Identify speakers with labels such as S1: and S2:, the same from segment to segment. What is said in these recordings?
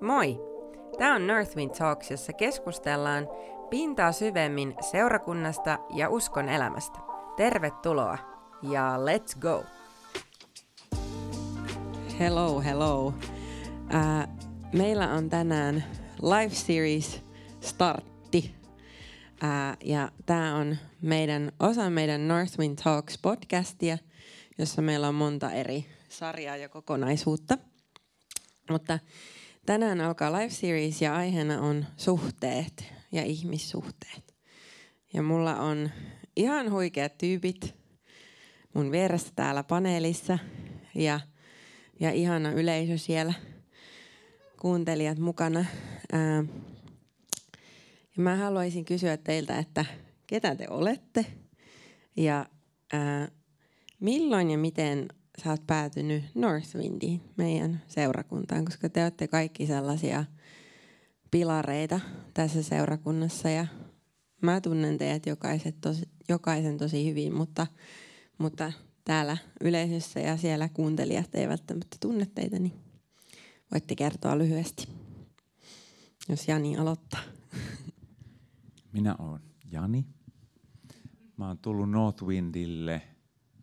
S1: Moi! Tämä on Northwind Talks, jossa keskustellaan pintaa syvemmin seurakunnasta ja uskon elämästä. Tervetuloa ja let's go! Hello, hello. Uh, meillä on tänään live series startti. Uh, ja tämä on meidän, osa meidän Northwind Talks podcastia, jossa meillä on monta eri sarjaa ja kokonaisuutta. Mutta Tänään alkaa live series ja aiheena on suhteet ja ihmissuhteet. Ja mulla on ihan huikeat tyypit mun vieressä täällä paneelissa ja, ja ihana yleisö siellä, kuuntelijat mukana. Ää, ja mä haluaisin kysyä teiltä, että ketä te olette ja ää, milloin ja miten sä oot päätynyt Northwindiin, meidän seurakuntaan, koska te olette kaikki sellaisia pilareita tässä seurakunnassa ja mä tunnen teidät jokaiset tosi, jokaisen tosi hyvin, mutta, mutta täällä yleisössä ja siellä kuuntelijat eivät välttämättä tunne teitä, niin voitte kertoa lyhyesti, jos Jani aloittaa.
S2: Minä olen Jani. Mä oon tullut Northwindille –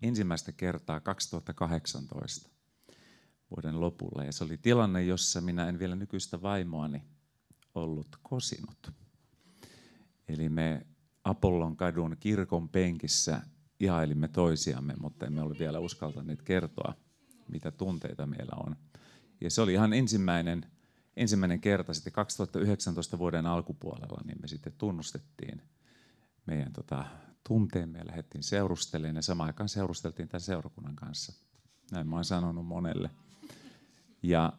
S2: ensimmäistä kertaa 2018 vuoden lopulla. Ja se oli tilanne, jossa minä en vielä nykyistä vaimoani ollut kosinut. Eli me Apollon kadun kirkon penkissä ihailimme toisiamme, mutta emme ole vielä uskaltaneet kertoa, mitä tunteita meillä on. Ja se oli ihan ensimmäinen, ensimmäinen kerta sitten 2019 vuoden alkupuolella, niin me sitten tunnustettiin meidän tota, tunteemme ja lähdettiin seurustelemaan ja samaan aikaan seurusteltiin tämän seurakunnan kanssa. Näin mä oon sanonut monelle. Ja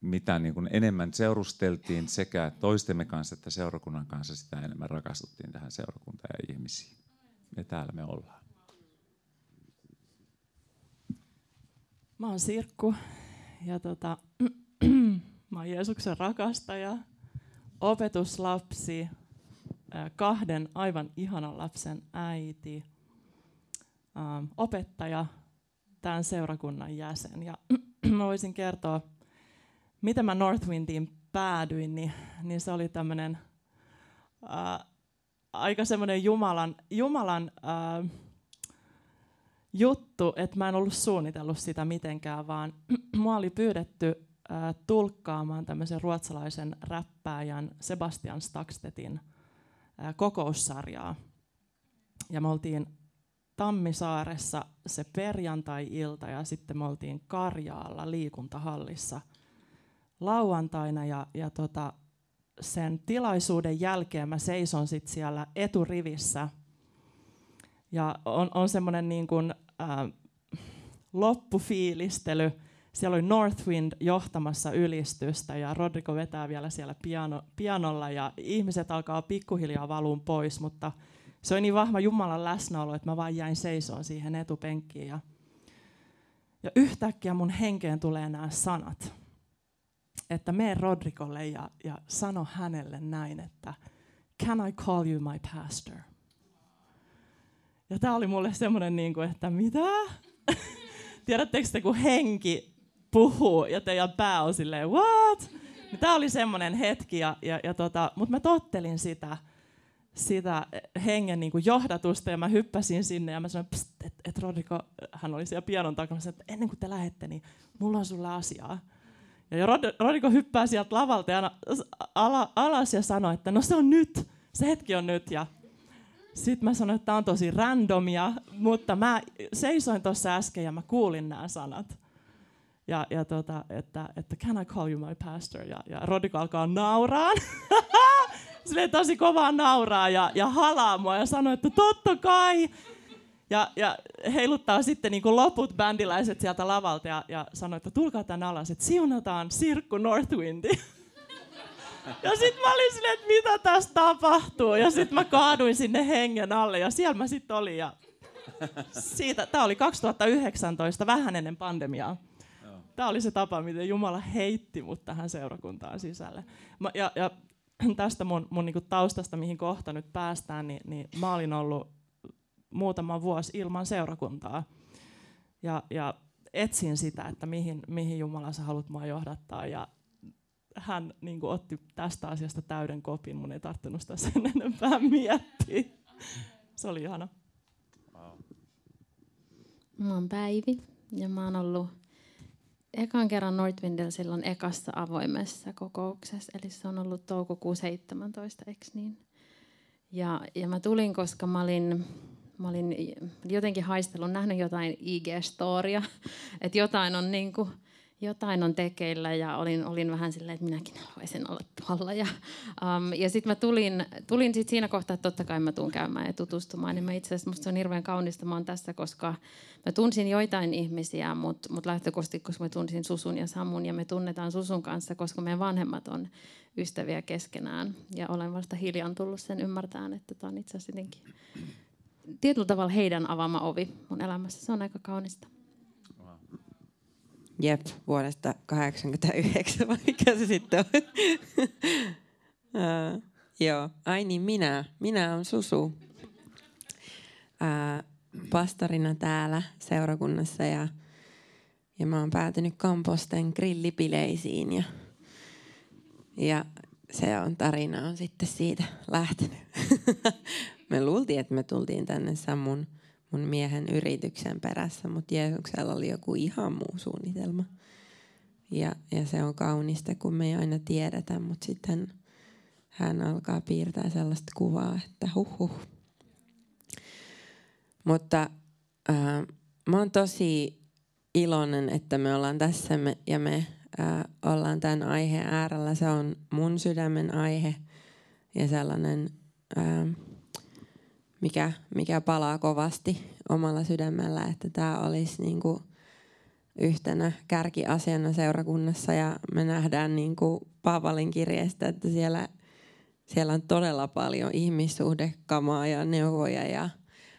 S2: mitä niin kuin enemmän seurusteltiin sekä toistemme kanssa että seurakunnan kanssa, sitä enemmän rakastuttiin tähän seurakuntaan ja ihmisiin. Ja täällä me ollaan.
S3: Mä oon Sirkku ja tota, mä oon Jeesuksen rakastaja, opetuslapsi, kahden aivan ihanan lapsen äiti, opettaja, tämän seurakunnan jäsen. Ja mä voisin kertoa, miten mä Northwindiin päädyin, niin, niin se oli tämmöinen aika semmoinen Jumalan, Jumalan ää, juttu, että mä en ollut suunnitellut sitä mitenkään, vaan mua oli pyydetty ää, tulkkaamaan tämmöisen ruotsalaisen räppääjän Sebastian Stakstetin – kokoussarjaa. Ja me oltiin Tammisaaressa se perjantai-ilta ja sitten me oltiin Karjaalla liikuntahallissa lauantaina ja, ja tota, sen tilaisuuden jälkeen mä seison sit siellä eturivissä ja on, on semmoinen niin kuin, äh, loppufiilistely, siellä oli Northwind johtamassa ylistystä ja Rodrigo vetää vielä siellä piano, pianolla ja ihmiset alkaa pikkuhiljaa valuun pois, mutta se oli niin vahva Jumalan läsnäolo, että mä vaan jäin seisoon siihen etupenkkiin. Ja, ja yhtäkkiä mun henkeen tulee nämä sanat, että mene Rodrigolle ja, ja sano hänelle näin, että can I call you my pastor? Ja tämä oli mulle semmoinen, niin kuin, että mitä? Tiedättekö te, kun henki puhuu ja teidän pää on silleen, what? Niin Tämä oli semmoinen hetki, ja, ja, ja tota, mutta mä tottelin sitä, sitä hengen niin kuin johdatusta ja mä hyppäsin sinne ja mä sanoin, että et Rodrigo, hän oli siellä pianon takana, että ennen kuin te lähette, niin mulla on sulle asiaa. Ja Rod- Rodrigo hyppää sieltä lavalta ja ala, alas ja sanoi, että no se on nyt, se hetki on nyt. Ja sitten mä sanoin, että tämä on tosi randomia, mutta mä seisoin tuossa äsken ja mä kuulin nämä sanat. Ja, ja tota, että, että can I call you my pastor? Ja, ja Rodrigo alkaa nauraa. Silleen tosi kovaa nauraa ja, ja halaa mua ja sanoo, että totta kai. Ja, ja heiluttaa sitten niin kuin loput bändiläiset sieltä lavalta ja, ja sanoo, että tulkaa tänne alas, että siunataan Sirkku Northwindi. Ja sitten mä olin silleen, että mitä tässä tapahtuu. Ja sitten mä kaaduin sinne hengen alle ja siellä mä sitten olin. Ja siitä, tämä oli 2019, vähän ennen pandemiaa tämä oli se tapa, miten Jumala heitti mut tähän seurakuntaan sisälle. Mä, ja, ja tästä mun, mun niinku taustasta, mihin kohta nyt päästään, niin, niin mä olin ollut muutama vuosi ilman seurakuntaa. Ja, ja etsin sitä, että mihin, mihin Jumala sä haluat mua johdattaa. Ja hän niin kuin, otti tästä asiasta täyden kopin. Mun ei tarttunut sitä sen enempää miettiä. Se oli ihana.
S4: Mä oon Päivi ja mä oon ollut ekan kerran Northwindilla silloin ekassa avoimessa kokouksessa, eli se on ollut toukokuun 17, eikö niin? Ja, ja mä tulin, koska mä olin, mä olin jotenkin haistellut, nähnyt jotain IG-storia, että jotain on niin kuin, jotain on tekeillä ja olin, olin vähän silleen, että minäkin haluaisin olla tuolla. Ja, um, ja sitten mä tulin, tulin sit siinä kohtaa, että totta kai mä tuun käymään ja tutustumaan. Niin itse asiassa musta on hirveän kaunista, mä tässä, koska mä tunsin joitain ihmisiä, mutta mut lähtökohtaisesti, koska mä tunsin Susun ja Samun ja me tunnetaan Susun kanssa, koska meidän vanhemmat on ystäviä keskenään. Ja olen vasta hiljan tullut sen ymmärtämään, että tämä on itse asiassa jotenkin tietyllä tavalla heidän avaama ovi mun elämässä. Se on aika kaunista.
S1: Jep, vuodesta 89, vai mikä se sitten on? uh, joo, ai niin minä, minä on Susu. Uh, pastorina täällä seurakunnassa ja, ja mä oon päätynyt Kamposten grillipileisiin ja, ja se on tarina on sitten siitä lähtenyt. me luultiin, että me tultiin tänne Samun mun miehen yrityksen perässä, mutta Jeesuksella oli joku ihan muu suunnitelma. Ja, ja se on kaunista, kun me ei aina tiedetä, mutta sitten hän alkaa piirtää sellaista kuvaa, että huh huh. Mutta äh, mä oon tosi iloinen, että me ollaan tässä me, ja me äh, ollaan tämän aiheen äärellä. Se on mun sydämen aihe ja sellainen... Äh, mikä, mikä palaa kovasti omalla sydämellä, että tämä olisi niin kuin yhtenä kärkiasiana seurakunnassa ja me nähdään niin kuin Paavalin kirjeestä, että siellä, siellä on todella paljon ihmissuhdekamaa ja neuvoja ja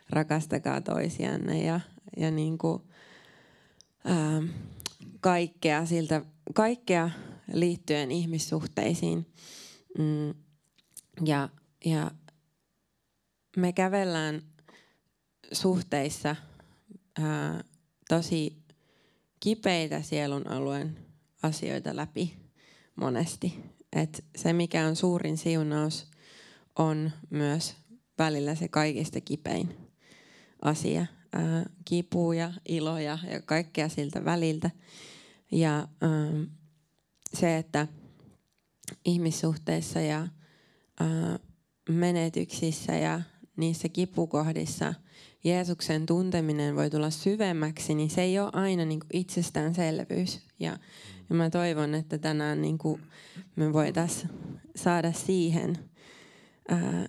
S1: rakastakaa toisianne ja, ja niin kuin, ää, kaikkea, siltä, kaikkea liittyen ihmissuhteisiin. Mm, ja, ja me kävellään suhteissa ää, tosi kipeitä sielun alueen asioita läpi monesti. Et se, mikä on suurin siunaus, on myös välillä se kaikista kipein asia. Ää, kipu ja ilo ja, ja kaikkea siltä väliltä. Ja ää, se, että ihmissuhteissa ja ää, menetyksissä ja niissä kipukohdissa Jeesuksen tunteminen voi tulla syvemmäksi, niin se ei ole aina niin kuin itsestäänselvyys. Ja, ja mä toivon, että tänään niin kuin me voitaisiin saada siihen ää,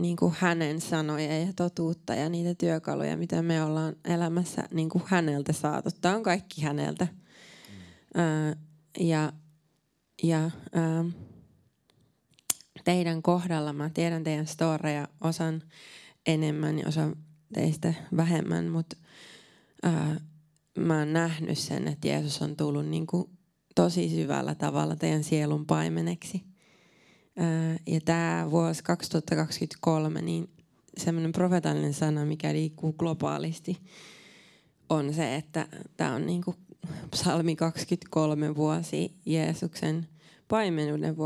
S1: niin kuin hänen sanoja ja totuutta ja niitä työkaluja, mitä me ollaan elämässä niin kuin häneltä saatu. Tämä on kaikki häneltä. Ää, ja ja ää, teidän kohdalla, mä tiedän teidän storeja, osan enemmän ja osan teistä vähemmän, mutta ää, mä oon nähnyt sen, että Jeesus on tullut niin kuin tosi syvällä tavalla teidän sielun paimeneksi. Ää, ja tämä vuosi 2023, niin semmoinen profetaalinen sana, mikä liikkuu globaalisti, on se, että tämä on niin kuin psalmi 23 vuosi Jeesuksen – paimenuuden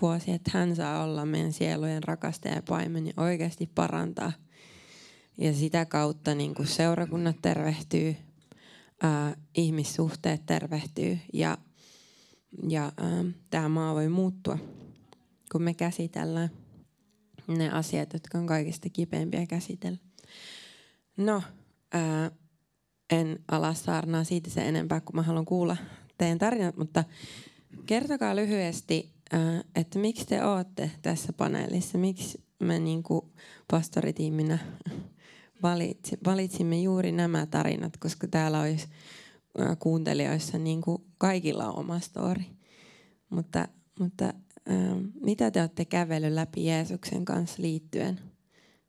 S1: vuosi, että hän saa olla meidän sielujen rakastaja ja paimen ja oikeasti parantaa. Ja sitä kautta niin kuin seurakunnat tervehtyy, ää, ihmissuhteet tervehtyy ja, ja tämä maa voi muuttua, kun me käsitellään ne asiat, jotka on kaikista kipeimpiä käsitellä. No, ää, en ala saarnaa siitä se enempää, kun mä haluan kuulla teidän tarinat, mutta Kertokaa lyhyesti, äh, että miksi te olette tässä paneelissa, miksi me niin kuin pastoritiiminä valitsimme juuri nämä tarinat, koska täällä olisi äh, kuuntelijoissa niin kuin kaikilla on oma story. Mutta, mutta äh, mitä te olette kävellyt läpi Jeesuksen kanssa liittyen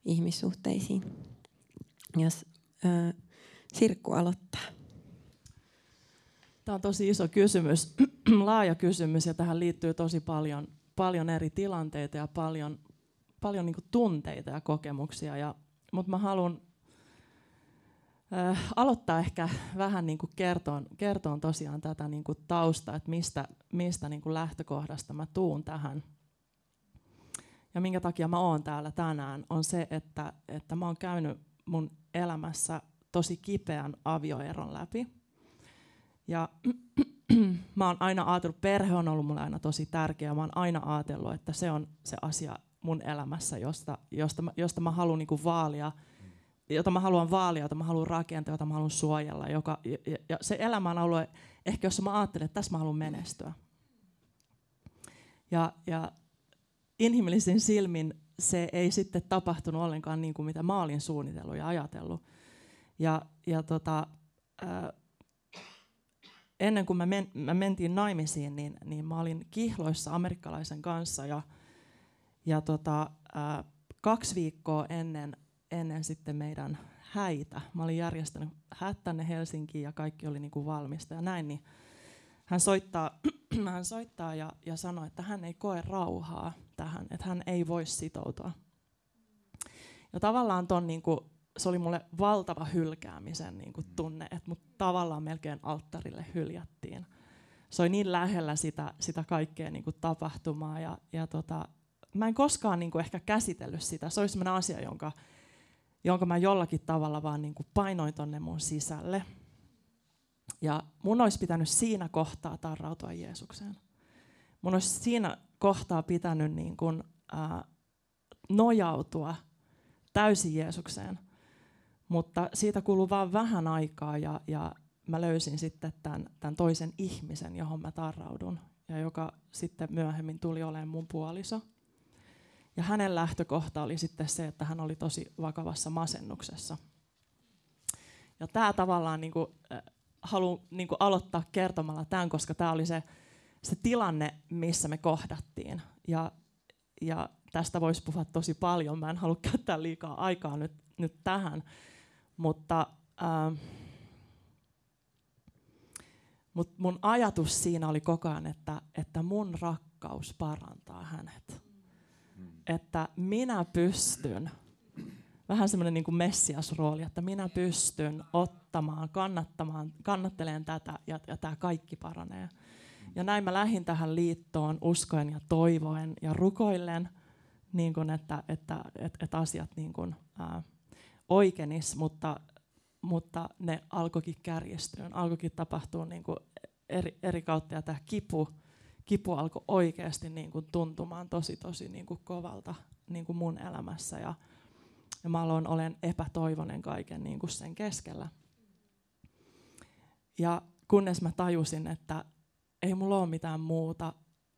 S1: ihmissuhteisiin? Jos Sirkku aloittaa.
S3: Tämä on tosi iso kysymys, laaja kysymys ja tähän liittyy tosi paljon, paljon eri tilanteita ja paljon, paljon niin tunteita ja kokemuksia. Ja, mutta mä haluan äh, aloittaa ehkä vähän niin kuin kertoon, kertoon tosiaan tätä niin kuin tausta, että mistä, mistä niin kuin lähtökohdasta mä tuun tähän. Ja minkä takia mä oon täällä tänään, on se, että, että mä oon käynyt mun elämässä tosi kipeän avioeron läpi. Ja mä oon aina ajatellut, perhe on ollut mulle aina tosi tärkeä. Mä oon aina ajatellut, että se on se asia mun elämässä, josta, josta, mä, josta mä haluan niinku vaalia, jota mä haluan vaalia, jota mä haluan rakentaa, jota mä haluan suojella. Joka, ja, ja se elämä on ollut ehkä, jos mä ajattelen, että tässä mä haluan menestyä. Ja, ja inhimillisin silmin se ei sitten tapahtunut ollenkaan niin kuin mitä mä olin suunnitellut ja ajatellut. Ja, ja tota, ää, ennen kuin mä, men, mä mentiin naimisiin, niin, niin mä olin kihloissa amerikkalaisen kanssa ja, ja tota, ää, kaksi viikkoa ennen, ennen sitten meidän häitä, mä olin järjestänyt häät tänne Helsinkiin ja kaikki oli niin kuin valmista ja näin, niin hän soittaa, hän soittaa ja, ja sanoi, että hän ei koe rauhaa tähän, että hän ei voi sitoutua. Ja tavallaan ton, niin kuin, se oli mulle valtava hylkäämisen niin kuin, tunne, että mut tavallaan melkein alttarille hyljättiin. Se oli niin lähellä sitä, sitä kaikkea niin kuin, tapahtumaa ja, ja tota, mä en koskaan niin kuin, ehkä käsitellyt sitä. Se oli sellainen asia, jonka, jonka mä jollakin tavalla vaan niin kuin, painoin tonne mun sisälle. Ja mun olisi pitänyt siinä kohtaa tarrautua Jeesukseen. Mun olisi siinä kohtaa pitänyt niin kuin, ää, nojautua täysin Jeesukseen. Mutta siitä kuluu vain vähän aikaa ja, ja mä löysin sitten tämän, tämän toisen ihmisen, johon mä tarraudun. Ja joka sitten myöhemmin tuli olemaan mun puoliso. Ja hänen lähtökohta oli sitten se, että hän oli tosi vakavassa masennuksessa. Ja tämä tavallaan niin kuin, haluan niin kuin aloittaa kertomalla tämän, koska tämä oli se, se tilanne, missä me kohdattiin. Ja, ja tästä voisi puhua tosi paljon. Mä en halua käyttää liikaa aikaa nyt, nyt tähän. Mutta, ähm, mut mun ajatus siinä oli koko ajan, että, että mun rakkaus parantaa hänet. Mm. Että minä pystyn vähän semmoinen niin messiasrooli, että minä pystyn ottamaan, kannattamaan, kannattelen tätä ja, ja tämä kaikki paranee. Ja näin mä lähdin tähän liittoon uskoen ja toivoen ja rukoillen, niin kun, että, että, että, että asiat niin kun, ää, oikenis, mutta, mutta ne alkoikin kärjestyä, alkoikin tapahtua niin kuin eri, eri kautta ja tämä kipu, kipu alkoi oikeasti niin kuin tuntumaan tosi tosi niin kuin kovalta niin kuin mun elämässä ja, ja mä aloin olen epätoivonen kaiken niin kuin sen keskellä. Ja kunnes mä tajusin, että ei mulla ole mitään muuta,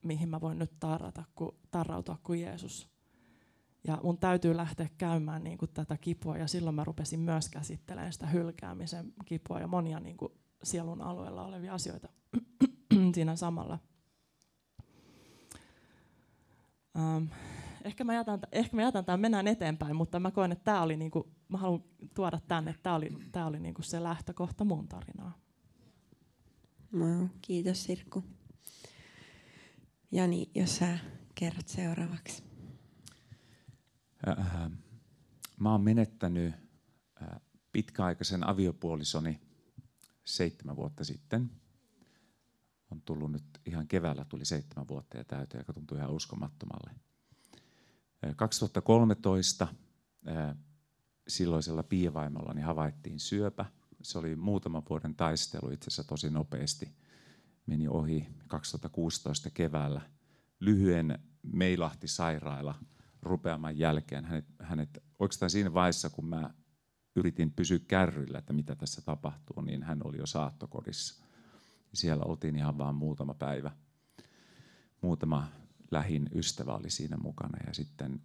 S3: mihin mä voin nyt tarrata, ku, tarrautua kuin Jeesus. Ja mun täytyy lähteä käymään niin kuin tätä kipua ja silloin mä rupesin myös käsittelemään sitä hylkäämisen kipua ja monia niin kuin sielun alueella olevia asioita siinä samalla. Um, ehkä mä jätän, ehkä mä jätän tämän, mennään eteenpäin, mutta mä koen, että tämä oli niinku, mä haluan tuoda tänne, että tämä oli, tää oli niinku se lähtökohta mun tarinaa.
S1: Wow, kiitos Sirkku. Jani, jos sä kerrot seuraavaksi.
S2: Äh, mä oon menettänyt äh, pitkäaikaisen aviopuolisoni seitsemän vuotta sitten. On tullut nyt ihan keväällä tuli seitsemän vuotta ja täytyy, joka tuntuu ihan uskomattomalle. 2013 äh, silloisella piivaimollani havaittiin syöpä. Se oli muutaman vuoden taistelu, itse asiassa tosi nopeasti meni ohi 2016 keväällä. Lyhyen meilahti sairailla rupeaman jälkeen. Hänet, hänet oikeastaan siinä vaiheessa, kun mä yritin pysyä kärryllä, että mitä tässä tapahtuu, niin hän oli jo saattokodissa. Siellä oltiin ihan vain muutama päivä. Muutama lähin ystävä oli siinä mukana ja sitten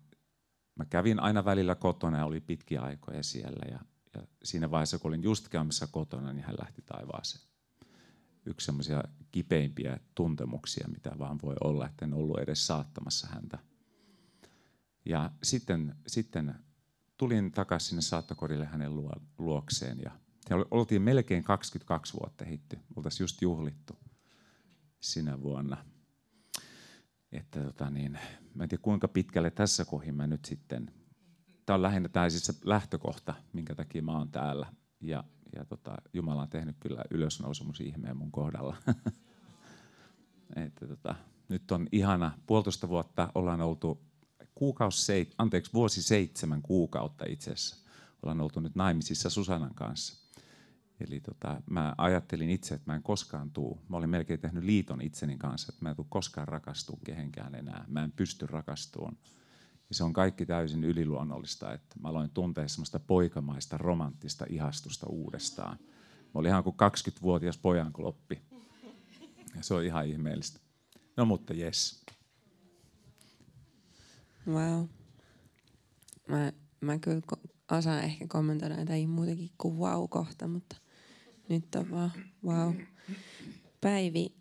S2: mä kävin aina välillä kotona ja oli pitkiä aikoja siellä ja, ja siinä vaiheessa, kun olin just käymässä kotona, niin hän lähti taivaaseen. Yksi semmoisia kipeimpiä tuntemuksia, mitä vaan voi olla, että en ollut edes saattamassa häntä. Ja sitten, sitten tulin takaisin sinne saattokorille hänen luokseen ja oltiin melkein 22 vuotta hitty. Oltaisiin just juhlittu sinä vuonna että tota niin, mä en tiedä kuinka pitkälle tässä kohin mä nyt sitten, tämä on lähinnä tämä siis se lähtökohta, minkä takia mä oon täällä. Ja ja tota, Jumala on tehnyt kyllä ylösnousemusihmeen mun kohdalla. että tota, nyt on ihana, puolitoista vuotta ollaan oltu, kuukausi seit, anteeksi, vuosi seitsemän kuukautta itse asiassa. Ollaan oltu nyt naimisissa Susanan kanssa. Eli tota, mä ajattelin itse, että mä en koskaan tuu. Mä olin melkein tehnyt liiton itseni kanssa, että mä en tule koskaan rakastumaan kehenkään enää. Mä en pysty rakastumaan. Ja se on kaikki täysin yliluonnollista, että mä aloin tuntea semmoista poikamaista, romanttista ihastusta uudestaan. Mä olin ihan kuin 20-vuotias pojankloppi. Ja se on ihan ihmeellistä. No mutta jes.
S1: Wow. Mä, mä kyllä osaan ehkä kommentoida jotain muutakin kuin wow kohta, mutta nyt on vaan wow. Päivi,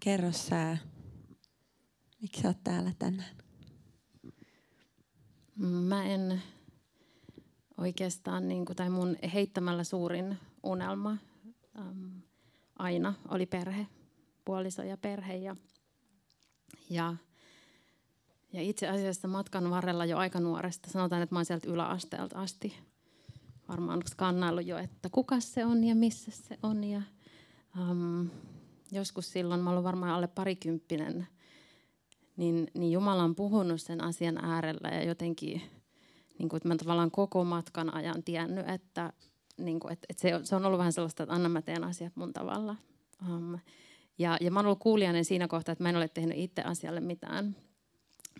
S1: kerro sä, miksi sä oot täällä tänään?
S4: Mä en oikeastaan, niin kuin, tai mun heittämällä suurin unelma äm, aina oli perhe, puoliso ja perhe. Ja, ja, ja itse asiassa matkan varrella jo aika nuoresta, sanotaan, että mä oon sieltä yläasteelta asti varmaan skannaillut jo, että kuka se on ja missä se on. Ja, um, joskus silloin, mä olen varmaan alle parikymppinen, niin, niin Jumala on puhunut sen asian äärellä ja jotenkin, niin kuin, että mä tavallaan koko matkan ajan tiennyt, että, niin kuin, että, että se, se on ollut vähän sellaista, että anna mä teen asiat mun tavalla. Um, ja, ja mä oon ollut kuulijainen siinä kohtaa, että mä en ole tehnyt itse asialle mitään.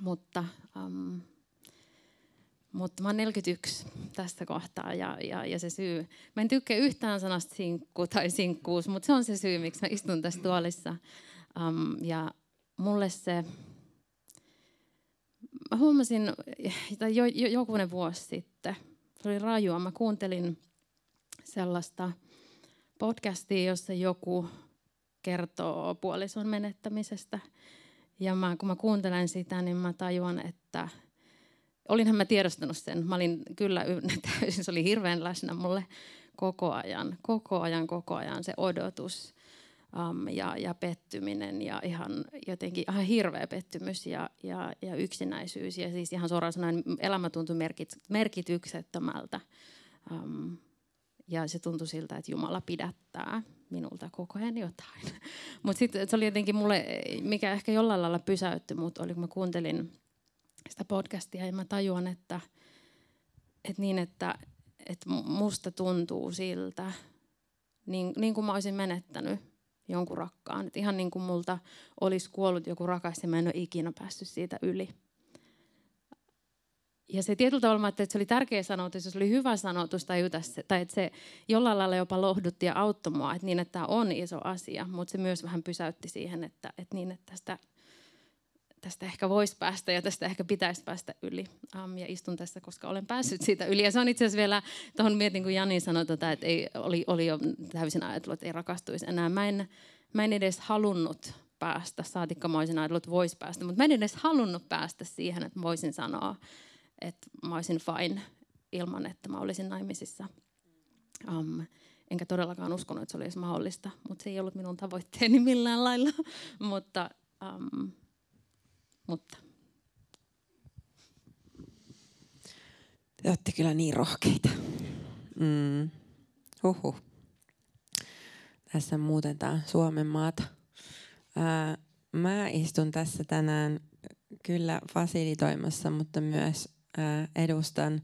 S4: Mutta um, mutta mä oon 41 tästä kohtaa ja, ja, ja se syy, mä en tykkää yhtään sanasta sinkku tai sinkkuus, mutta se on se syy, miksi mä istun tässä tuolissa. Um, ja mulle se, mä huomasin tai jo, jo, jokunen vuosi sitten, se oli rajua, mä kuuntelin sellaista podcastia, jossa joku kertoo puolison menettämisestä. Ja mä, kun mä kuuntelen sitä, niin mä tajuan, että – olinhan mä tiedostanut sen. Mä olin kyllä täysin, se oli hirveän läsnä mulle koko ajan, koko ajan, koko ajan se odotus um, ja, ja pettyminen ja ihan jotenkin ihan hirveä pettymys ja, ja, ja yksinäisyys. Ja siis ihan suoraan sanoen elämä tuntui merkit, merkityksettömältä. Um, ja se tuntui siltä, että Jumala pidättää minulta koko ajan jotain. Mutta sitten se oli jotenkin mulle, mikä ehkä jollain lailla pysäytti mut, oli kun mä kuuntelin sitä podcastia ja mä tajuan, että, että niin, että, että musta tuntuu siltä, niin, niin kuin mä olisin menettänyt jonkun rakkaan. Että ihan niin kuin multa olisi kuollut joku rakas ja mä en ole ikinä päässyt siitä yli. Ja se tietyllä tavalla, että se oli tärkeä sanotus, se oli hyvä sanotus tai, se, tai että se jollain lailla jopa lohdutti ja auttoi mua, että niin, että tämä on iso asia, mutta se myös vähän pysäytti siihen, että, että niin, että tästä tästä ehkä voisi päästä ja tästä ehkä pitäisi päästä yli. Um, ja istun tässä, koska olen päässyt siitä yli. Ja se on itse asiassa vielä, tuohon mietin, kun Jani sanoi, tota, että ei, oli, oli jo täysin ajatellut, että ei rakastuisi enää. Mä en, mä en edes halunnut päästä, saatikka mä olisin ajatellut, että voisi päästä, mutta mä en edes halunnut päästä siihen, että voisin sanoa, että mä olisin fine ilman, että mä olisin naimisissa. Um, enkä todellakaan uskonut, että se olisi mahdollista, mutta se ei ollut minun tavoitteeni millään lailla. mutta um, mutta.
S1: Te olette kyllä niin rohkeita. Mm. Huhhuh. Tässä muutetaan Suomen maata. Ää, mä istun tässä tänään kyllä fasilitoimassa, mutta myös edustan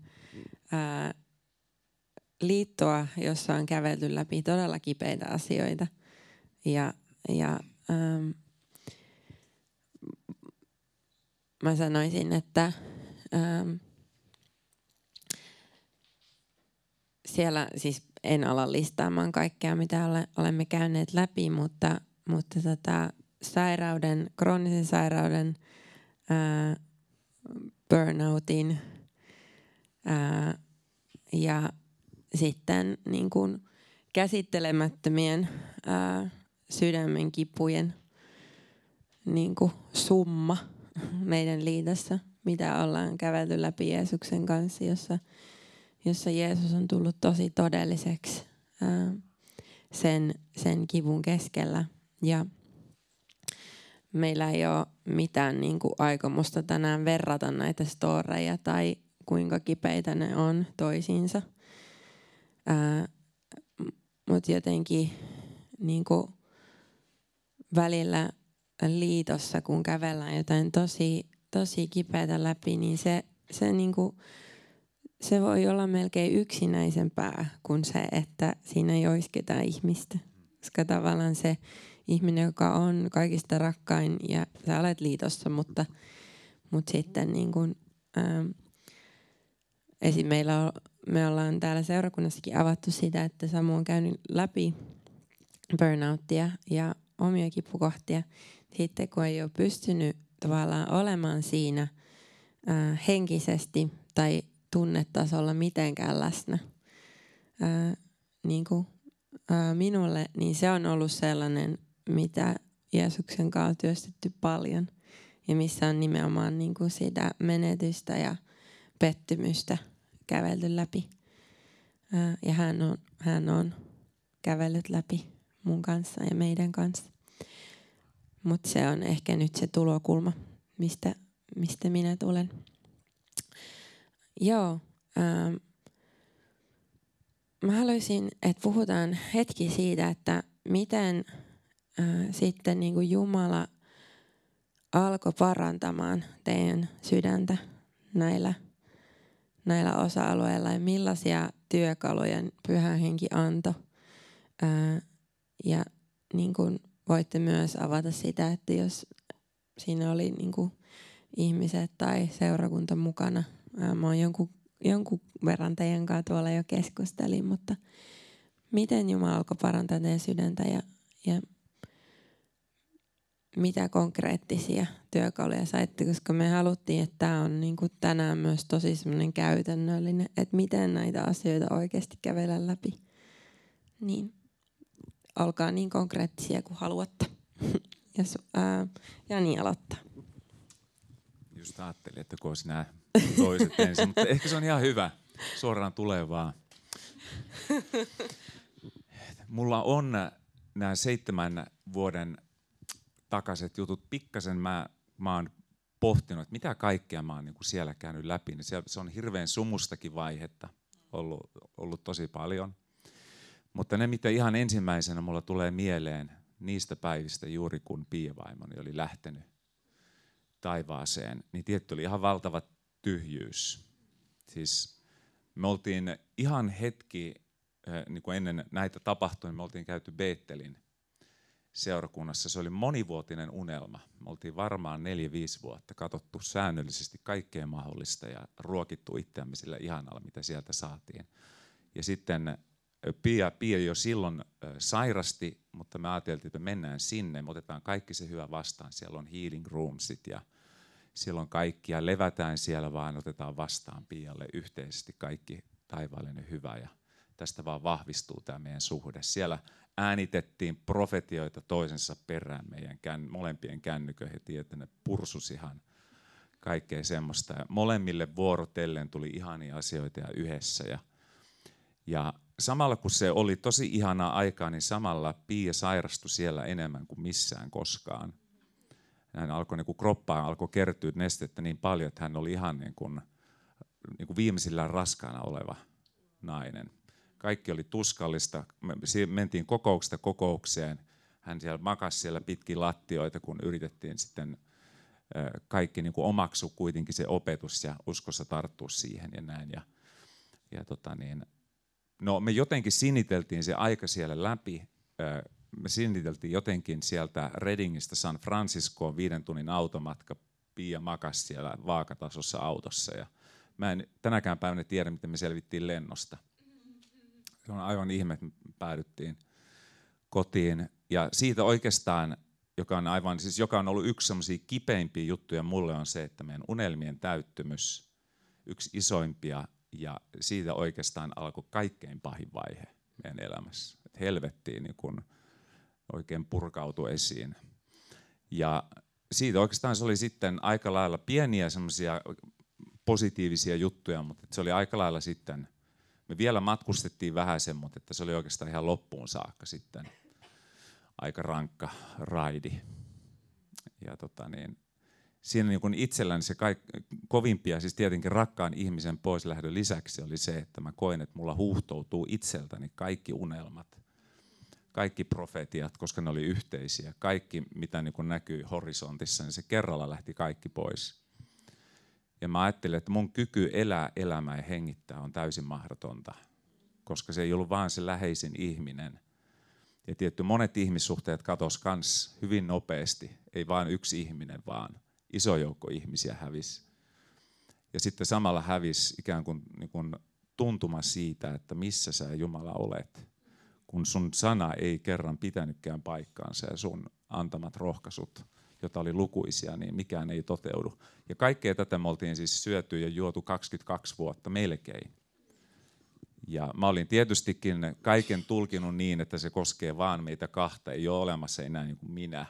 S1: ää, liittoa, jossa on kävelty läpi todella kipeitä asioita. Ja, ja ähm, mä sanoisin, että ähm, siellä siis en ala listaamaan kaikkea, mitä ole, olemme käyneet läpi, mutta, mutta tota, sairauden, kroonisen sairauden, ää, burnoutin ää, ja sitten niin kuin käsittelemättömien ää, sydämen kipujen niin kuin summa – meidän liitossa, mitä ollaan kävelty läpi Jeesuksen kanssa, jossa, jossa Jeesus on tullut tosi todelliseksi ää, sen, sen kivun keskellä. Ja meillä ei ole mitään niin kuin, aikomusta tänään verrata näitä storeja tai kuinka kipeitä ne on toisiinsa. Ää, mut jotenkin niin kuin välillä liitossa, kun kävellään jotain tosi, tosi kipeätä läpi, niin se, se, niin kuin, se voi olla melkein yksinäisempää kuin se, että siinä ei olisi ketään ihmistä. Koska tavallaan se ihminen, joka on kaikista rakkain ja sä olet liitossa, mutta, mutta sitten niin kuin, ähm, esim. meillä on, me ollaan täällä seurakunnassakin avattu sitä, että Samu on käynyt läpi burnouttia ja omia kipukohtia. Sitten kun ei ole pystynyt tavallaan olemaan siinä ää, henkisesti tai tunnetasolla mitenkään läsnä ää, niin kuin, ää, minulle, niin se on ollut sellainen, mitä Jeesuksen kanssa on työstetty paljon ja missä on nimenomaan niin kuin sitä menetystä ja pettymystä kävelty läpi. Ja hän on, hän on kävellyt läpi mun kanssa ja meidän kanssa. Mutta se on ehkä nyt se tulokulma, mistä, mistä minä tulen. Joo. Ähm, mä haluaisin, että puhutaan hetki siitä, että miten sitten niin kuin Jumala alkoi parantamaan teidän sydäntä näillä, näillä osa-alueilla ja millaisia työkaluja pyhä henki antoi. Äh, ja niin kuin voitte myös avata sitä, että jos siinä oli niin kuin ihmiset tai seurakunta mukana. Mä oon jonkun, jonkun verran teidän kanssa tuolla jo keskustelin, mutta miten Jumala alkoi parantaa teidän sydäntä ja, ja mitä konkreettisia työkaluja saitte, koska me haluttiin, että tämä on niin kuin tänään myös tosi semmoinen käytännöllinen, että miten näitä asioita oikeasti kävellä läpi. Niin olkaa niin konkreettisia kuin haluatte. Jos, ää, Jani aloittaa.
S2: Just ajattelin, että kun olisi nämä toiset ensin, mutta ehkä se on ihan hyvä. Suoraan tulee vaan. Mulla on nämä seitsemän vuoden takaiset jutut. Pikkasen mä, mä oon pohtinut, että mitä kaikkea mä oon niin kuin siellä käynyt läpi. Niin se on hirveän sumustakin vaihetta ollut, ollut tosi paljon. Mutta ne, mitä ihan ensimmäisenä mulla tulee mieleen niistä päivistä juuri kun piivaimoni oli lähtenyt taivaaseen, niin tietty oli ihan valtava tyhjyys. Siis me oltiin ihan hetki niin kuin ennen näitä tapahtui, niin me oltiin käyty Beettelin seurakunnassa. Se oli monivuotinen unelma. Me oltiin varmaan neljä-viisi vuotta katsottu säännöllisesti kaikkea mahdollista ja ruokittu itseämme sillä ihanalla, mitä sieltä saatiin. Ja sitten Pia, Pia jo silloin sairasti, mutta me ajateltiin, että me mennään sinne, me otetaan kaikki se hyvä vastaan. Siellä on healing roomsit ja siellä on kaikki ja levätään siellä vaan, otetaan vastaan Pialle yhteisesti kaikki taivaallinen hyvä ja tästä vaan vahvistuu tämä meidän suhde. Siellä äänitettiin profetioita toisensa perään meidän kän, molempien kännyköihin, että ne pursus ihan kaikkea semmoista. Ja molemmille vuorotellen tuli ihania asioita ja yhdessä. Ja, ja samalla kun se oli tosi ihanaa aikaa, niin samalla Pia sairastui siellä enemmän kuin missään koskaan. Hän alkoi niin kuin kroppaan alkoi kertyä nestettä niin paljon, että hän oli ihan niin kuin, niin kuin viimeisillään raskaana oleva nainen. Kaikki oli tuskallista. Me mentiin kokouksesta kokoukseen. Hän siellä makasi siellä pitkin lattioita, kun yritettiin sitten kaikki niin kuin omaksu kuitenkin se opetus ja uskossa tarttua siihen ja näin. Ja, ja tota niin, No me jotenkin siniteltiin se aika siellä läpi. Me siniteltiin jotenkin sieltä Readingistä San Franciscoon viiden tunnin automatka. Pia makas siellä vaakatasossa autossa ja mä en tänäkään päivänä tiedä, miten me selvittiin lennosta. Se on aivan ihme, että me päädyttiin kotiin. Ja siitä oikeastaan, joka on, aivan, siis joka on ollut yksi semmoisia kipeimpiä juttuja mulle, on se, että meidän unelmien täyttymys, yksi isoimpia ja siitä oikeastaan alkoi kaikkein pahin vaihe meidän elämässä. Et helvettiin niin kun oikein purkautui esiin. Ja siitä oikeastaan se oli sitten aika lailla pieniä semmoisia positiivisia juttuja, mutta se oli aika lailla sitten, me vielä matkustettiin vähän sen, mutta että se oli oikeastaan ihan loppuun saakka sitten aika rankka raidi. Ja tota niin, siinä niin kuin itselläni se kaik, kovimpia, siis tietenkin rakkaan ihmisen poislähdön lisäksi oli se, että mä koin, että mulla huuhtoutuu itseltäni kaikki unelmat kaikki profetiat, koska ne oli yhteisiä, kaikki mitä niin kuin näkyi horisontissa, niin se kerralla lähti kaikki pois. Ja mä ajattelin, että mun kyky elää elämää ja hengittää on täysin mahdotonta, koska se ei ollut vain se läheisin ihminen. Ja tietty monet ihmissuhteet katos kans hyvin nopeasti, ei vain yksi ihminen, vaan iso joukko ihmisiä hävisi. Ja sitten samalla hävisi ikään kuin, niin kuin tuntuma siitä, että missä sä Jumala olet, kun sun sana ei kerran pitänytkään paikkaansa ja sun antamat rohkaisut, joita oli lukuisia, niin mikään ei toteudu. Ja kaikkea tätä me oltiin siis syöty ja juotu 22 vuotta melkein. Ja mä olin tietystikin kaiken tulkinut niin, että se koskee vaan meitä kahta. Ei ole olemassa enää niin kuin minä,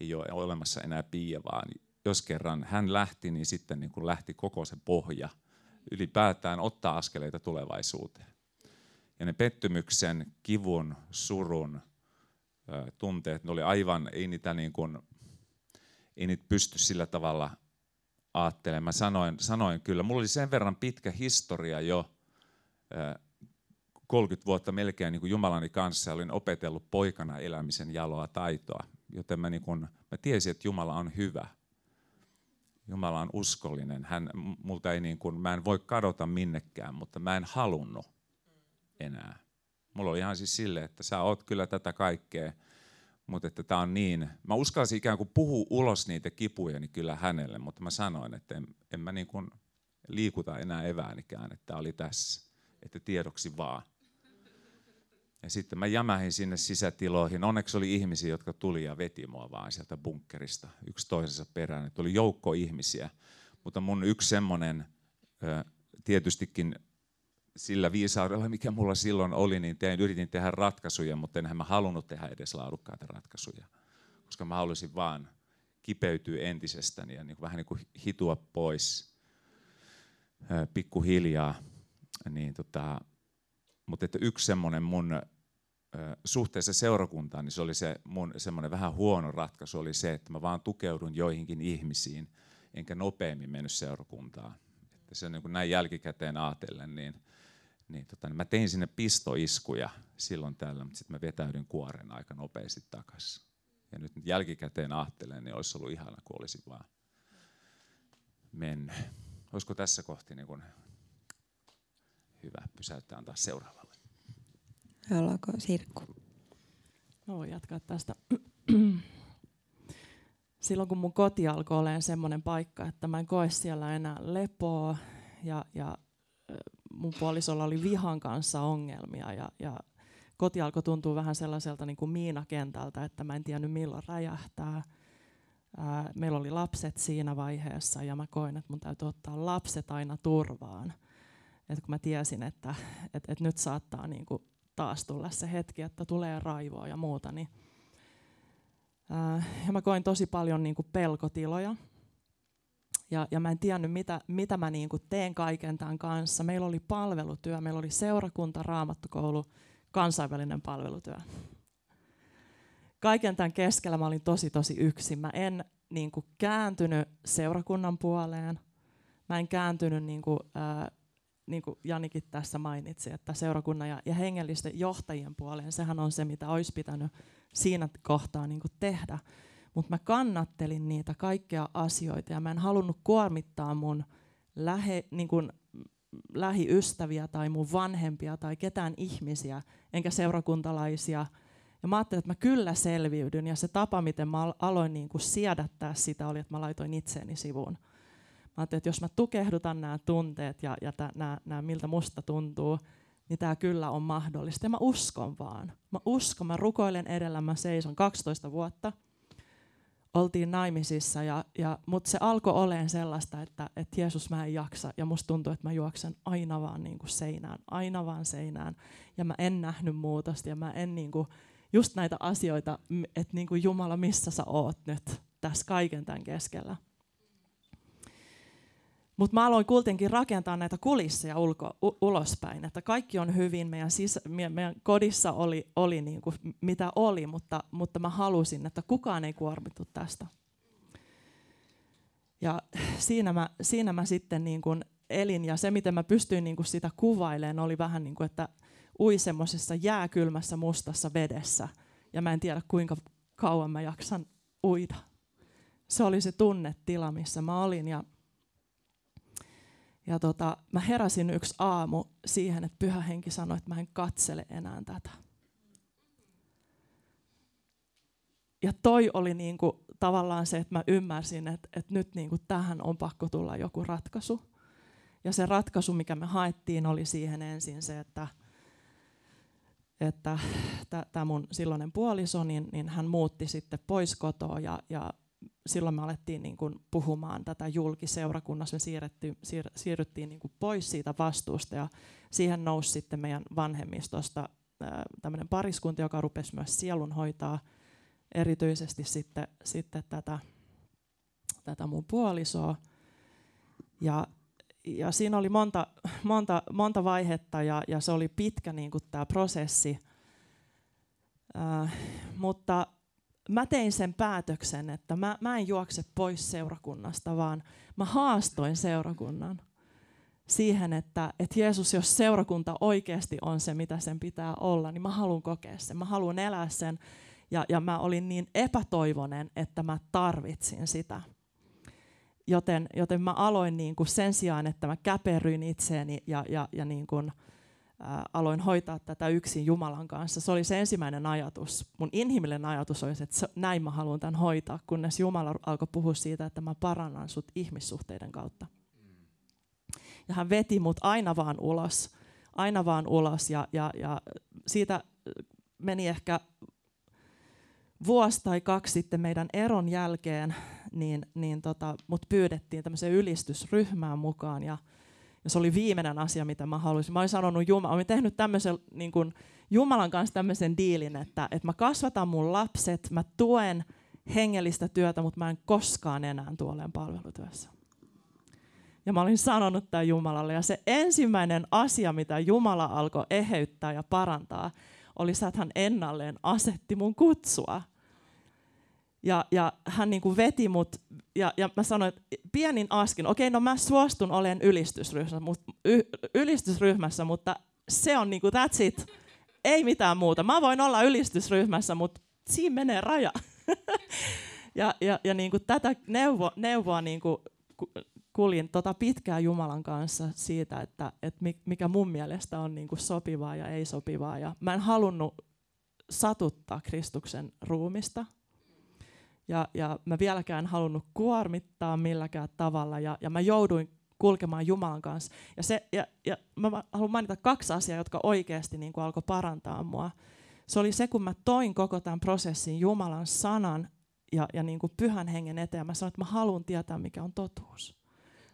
S2: ei ole olemassa enää Pia, vaan jos kerran hän lähti, niin sitten niin kuin lähti koko se pohja ylipäätään ottaa askeleita tulevaisuuteen. Ja ne pettymyksen, kivun, surun tunteet, ne oli aivan, ei niitä, niin kuin, ei niitä pysty sillä tavalla ajattelemaan. sanoin, sanoin kyllä, mulla oli sen verran pitkä historia jo, 30 vuotta melkein niin kuin Jumalani kanssa olin opetellut poikana elämisen jaloa taitoa, joten mä, niin kuin, mä tiesin, että Jumala on hyvä. Jumala on uskollinen. Hän, multa ei niin kuin, mä en voi kadota minnekään, mutta mä en halunnut enää. Mulla oli ihan siis sille, että sä oot kyllä tätä kaikkea, mutta että tämä on niin. Mä uskalsin ikään kuin puhua ulos niitä kipuja niin kyllä hänelle, mutta mä sanoin, että en, en mä niin kuin liikuta enää eväänikään, että tämä oli tässä, että tiedoksi vaan. Ja sitten mä jämähin sinne sisätiloihin. Onneksi oli ihmisiä, jotka tuli ja veti mua vaan sieltä bunkkerista yksi toisensa perään. Oli joukko ihmisiä. Mutta mun yksi semmoinen, tietystikin sillä viisaudella, mikä mulla silloin oli, niin tein, yritin tehdä ratkaisuja, mutta enhän mä halunnut tehdä edes laadukkaita ratkaisuja. Koska mä halusin vaan kipeytyä entisestäni ja niin kuin, vähän niin kuin hitua pois pikkuhiljaa. Niin tota, mutta että yksi semmoinen mun suhteessa seurakuntaan, niin se oli se mun semmoinen vähän huono ratkaisu, oli se, että mä vaan tukeudun joihinkin ihmisiin, enkä nopeammin mennyt seurakuntaan. Että se niin kuin näin jälkikäteen ajatellen, niin, niin, tota, niin mä tein sinne pistoiskuja silloin tällä, mutta sitten mä vetäydyn kuoren aika nopeasti takaisin. Ja nyt jälkikäteen ajattelen, niin olisi ollut ihana, kun olisi vaan mennyt. Olisiko tässä kohti niin kuin hyvä pysäyttää antaa seuraavalle?
S1: Haluaako Sirkku?
S3: Mä voin jatkaa tästä. Silloin kun mun koti alkoi olemaan semmoinen paikka, että mä en koe siellä enää lepoa ja, ja mun puolisolla oli vihan kanssa ongelmia ja, ja koti alkoi tuntua vähän sellaiselta niin kuin miinakentältä, että mä en tiennyt milloin räjähtää. Ää, meillä oli lapset siinä vaiheessa ja mä koin, että mun täytyy ottaa lapset aina turvaan. Et kun mä tiesin, että et, et nyt saattaa niin kuin taas tulla se hetki, että tulee raivoa ja muuta. Niin, ja mä koin tosi paljon niin kuin pelkotiloja. Ja, ja mä en tiennyt, mitä, mitä mä niin kuin teen kaiken tämän kanssa. Meillä oli palvelutyö, meillä oli seurakunta, raamattukoulu, kansainvälinen palvelutyö. Kaiken tämän keskellä mä olin tosi tosi yksin. Mä en niin kuin kääntynyt seurakunnan puoleen. Mä en kääntynyt niin kuin, ää, niin kuin Janikin tässä mainitsi, että seurakunnan ja, ja hengellisten johtajien puoleen, sehän on se, mitä olisi pitänyt siinä kohtaa niin kuin tehdä. Mutta mä kannattelin niitä kaikkia asioita ja mä en halunnut kuormittaa mun lähe, niin kuin lähiystäviä tai mun vanhempia tai ketään ihmisiä, enkä seurakuntalaisia. Ja mä ajattelin, että mä kyllä selviydyn ja se tapa, miten mä aloin niin kuin siedättää sitä, oli, että mä laitoin itseäni sivuun. Mä ajattelin, että jos mä tukehdutan nämä tunteet ja, ja nämä, miltä musta tuntuu, niin tämä kyllä on mahdollista. Ja mä uskon vaan. Mä uskon, mä rukoilen edellä, mä seison 12 vuotta. Oltiin naimisissa, ja, ja, mutta se alkoi olemaan sellaista, että, että Jeesus mä en jaksa. Ja musta tuntuu, että mä juoksen aina vaan niin kuin seinään, aina vaan seinään. Ja mä en nähnyt muutosta, ja mä en niin kuin, just näitä asioita, että niin kuin Jumala, missä sä oot nyt tässä kaiken tämän keskellä. Mutta mä aloin kuitenkin rakentaa näitä kulisseja ulko, u, ulospäin, että kaikki on hyvin, meidän, sis, meidän kodissa oli, oli niin kuin mitä oli, mutta, mutta mä halusin, että kukaan ei kuormitu tästä. Ja siinä mä, siinä mä sitten niin kuin elin, ja se miten mä pystyin niin kuin sitä kuvailemaan oli vähän niin kuin, että ui semmoisessa jääkylmässä mustassa vedessä – ja mä en tiedä kuinka kauan mä jaksan uida. Se oli se tunnetila, missä mä olin ja, ja tota, mä heräsin yksi aamu siihen, että pyhä henki sanoi, että mä en katsele enää tätä. Ja toi oli niinku tavallaan se, että mä ymmärsin, että, että nyt niinku tähän on pakko tulla joku ratkaisu. Ja se ratkaisu, mikä me haettiin, oli siihen ensin se, että, että tämä mun silloinen puoliso, niin, niin hän muutti sitten pois kotoa ja, ja silloin me alettiin niin kuin puhumaan tätä julkiseurakunnassa, me siirrettiin, siir, siirryttiin niin kuin pois siitä vastuusta ja siihen nousi sitten meidän vanhemmistosta tämmöinen pariskunta, joka rupesi myös sielun hoitaa erityisesti sitten, sitten tätä, tätä mun puolisoa. Ja, ja siinä oli monta, monta, monta vaihetta ja, ja se oli pitkä niin kuin tämä prosessi. Äh, mutta mä tein sen päätöksen, että mä, mä en juokse pois seurakunnasta, vaan mä haastoin seurakunnan siihen, että, että Jeesus, jos seurakunta oikeasti on se, mitä sen pitää olla, niin mä haluan kokea sen, mä haluan elää sen. Ja, ja mä olin niin epätoivonen, että mä tarvitsin sitä. Joten, joten mä aloin niin kuin sen sijaan, että mä käperyin itseeni ja, ja, ja niin kuin, ää, aloin hoitaa tätä yksin Jumalan kanssa. Se oli se ensimmäinen ajatus. Mun inhimillinen ajatus oli, että näin mä haluan tämän hoitaa, kunnes Jumala alkoi puhua siitä, että mä parannan sut ihmissuhteiden kautta. Ja hän veti mut aina vaan ulos, aina vaan ulos ja, ja, ja siitä meni ehkä vuosi tai kaksi sitten meidän eron jälkeen, niin, niin tota, mut pyydettiin tämmöiseen ylistysryhmään mukaan ja, ja se oli viimeinen asia, mitä mä haluaisin. Mä olin sanonut, Jumala, olin tehnyt tämmöisen niin kuin Jumalan kanssa tämmöisen diilin, että, että mä kasvatan mun lapset, mä tuen hengellistä työtä, mutta mä en koskaan enää tuoleen palvelutyössä. Ja mä olin sanonut tämän Jumalalle. Ja se ensimmäinen asia, mitä Jumala alkoi eheyttää ja parantaa, oli se, että hän ennalleen asetti mun kutsua. Ja, ja hän niin kuin veti mut, ja, ja mä sanoin, että pienin askin, okei, no mä suostun olen ylistysryhmässä, mut, y, ylistysryhmässä mutta se on niin kuin that's it. Ei mitään muuta. Mä voin olla ylistysryhmässä, mutta siinä menee raja. ja ja, ja niin kuin tätä neuvo, neuvoa niin kuin kuljin tota pitkään Jumalan kanssa siitä, että, että mikä mun mielestä on niin kuin sopivaa ja ei sopivaa. Ja mä en halunnut satuttaa Kristuksen ruumista. Ja, ja mä vieläkään halunnut kuormittaa milläkään tavalla. Ja, ja mä jouduin kulkemaan Jumalan kanssa. Ja, se, ja, ja mä haluan mainita kaksi asiaa, jotka oikeasti niin kuin alkoi parantaa mua. Se oli se, kun mä toin koko tämän prosessin Jumalan sanan ja, ja niin kuin pyhän hengen eteen. Mä sanoin, että mä haluan tietää, mikä on totuus.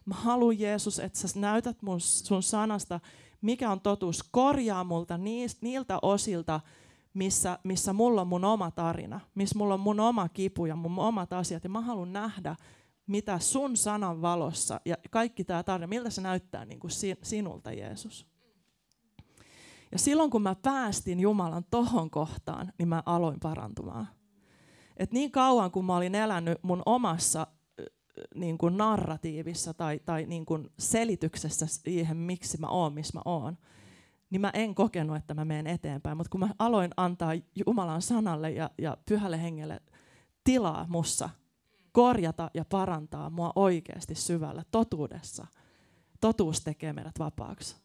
S3: Mä haluan Jeesus, että sä näytät mun, sun sanasta, mikä on totuus. Korjaa multa niiltä osilta, missä, missä mulla on mun oma tarina, missä mulla on mun oma kipu ja mun omat asiat. Ja mä haluan nähdä, mitä sun sanan valossa ja kaikki tämä tarina, miltä se näyttää niin kuin sinulta Jeesus. Ja silloin kun mä päästin Jumalan tohon kohtaan, niin mä aloin parantumaan. Et niin kauan kun mä olin elänyt mun omassa niin kuin narratiivissa tai, tai niin kuin selityksessä siihen, miksi mä oon, missä mä oon, niin mä en kokenut, että mä menen eteenpäin. Mutta kun mä aloin antaa Jumalan sanalle ja, ja pyhälle hengelle tilaa mussa, korjata ja parantaa mua oikeasti syvällä totuudessa, totuus tekee meidät vapaaksi,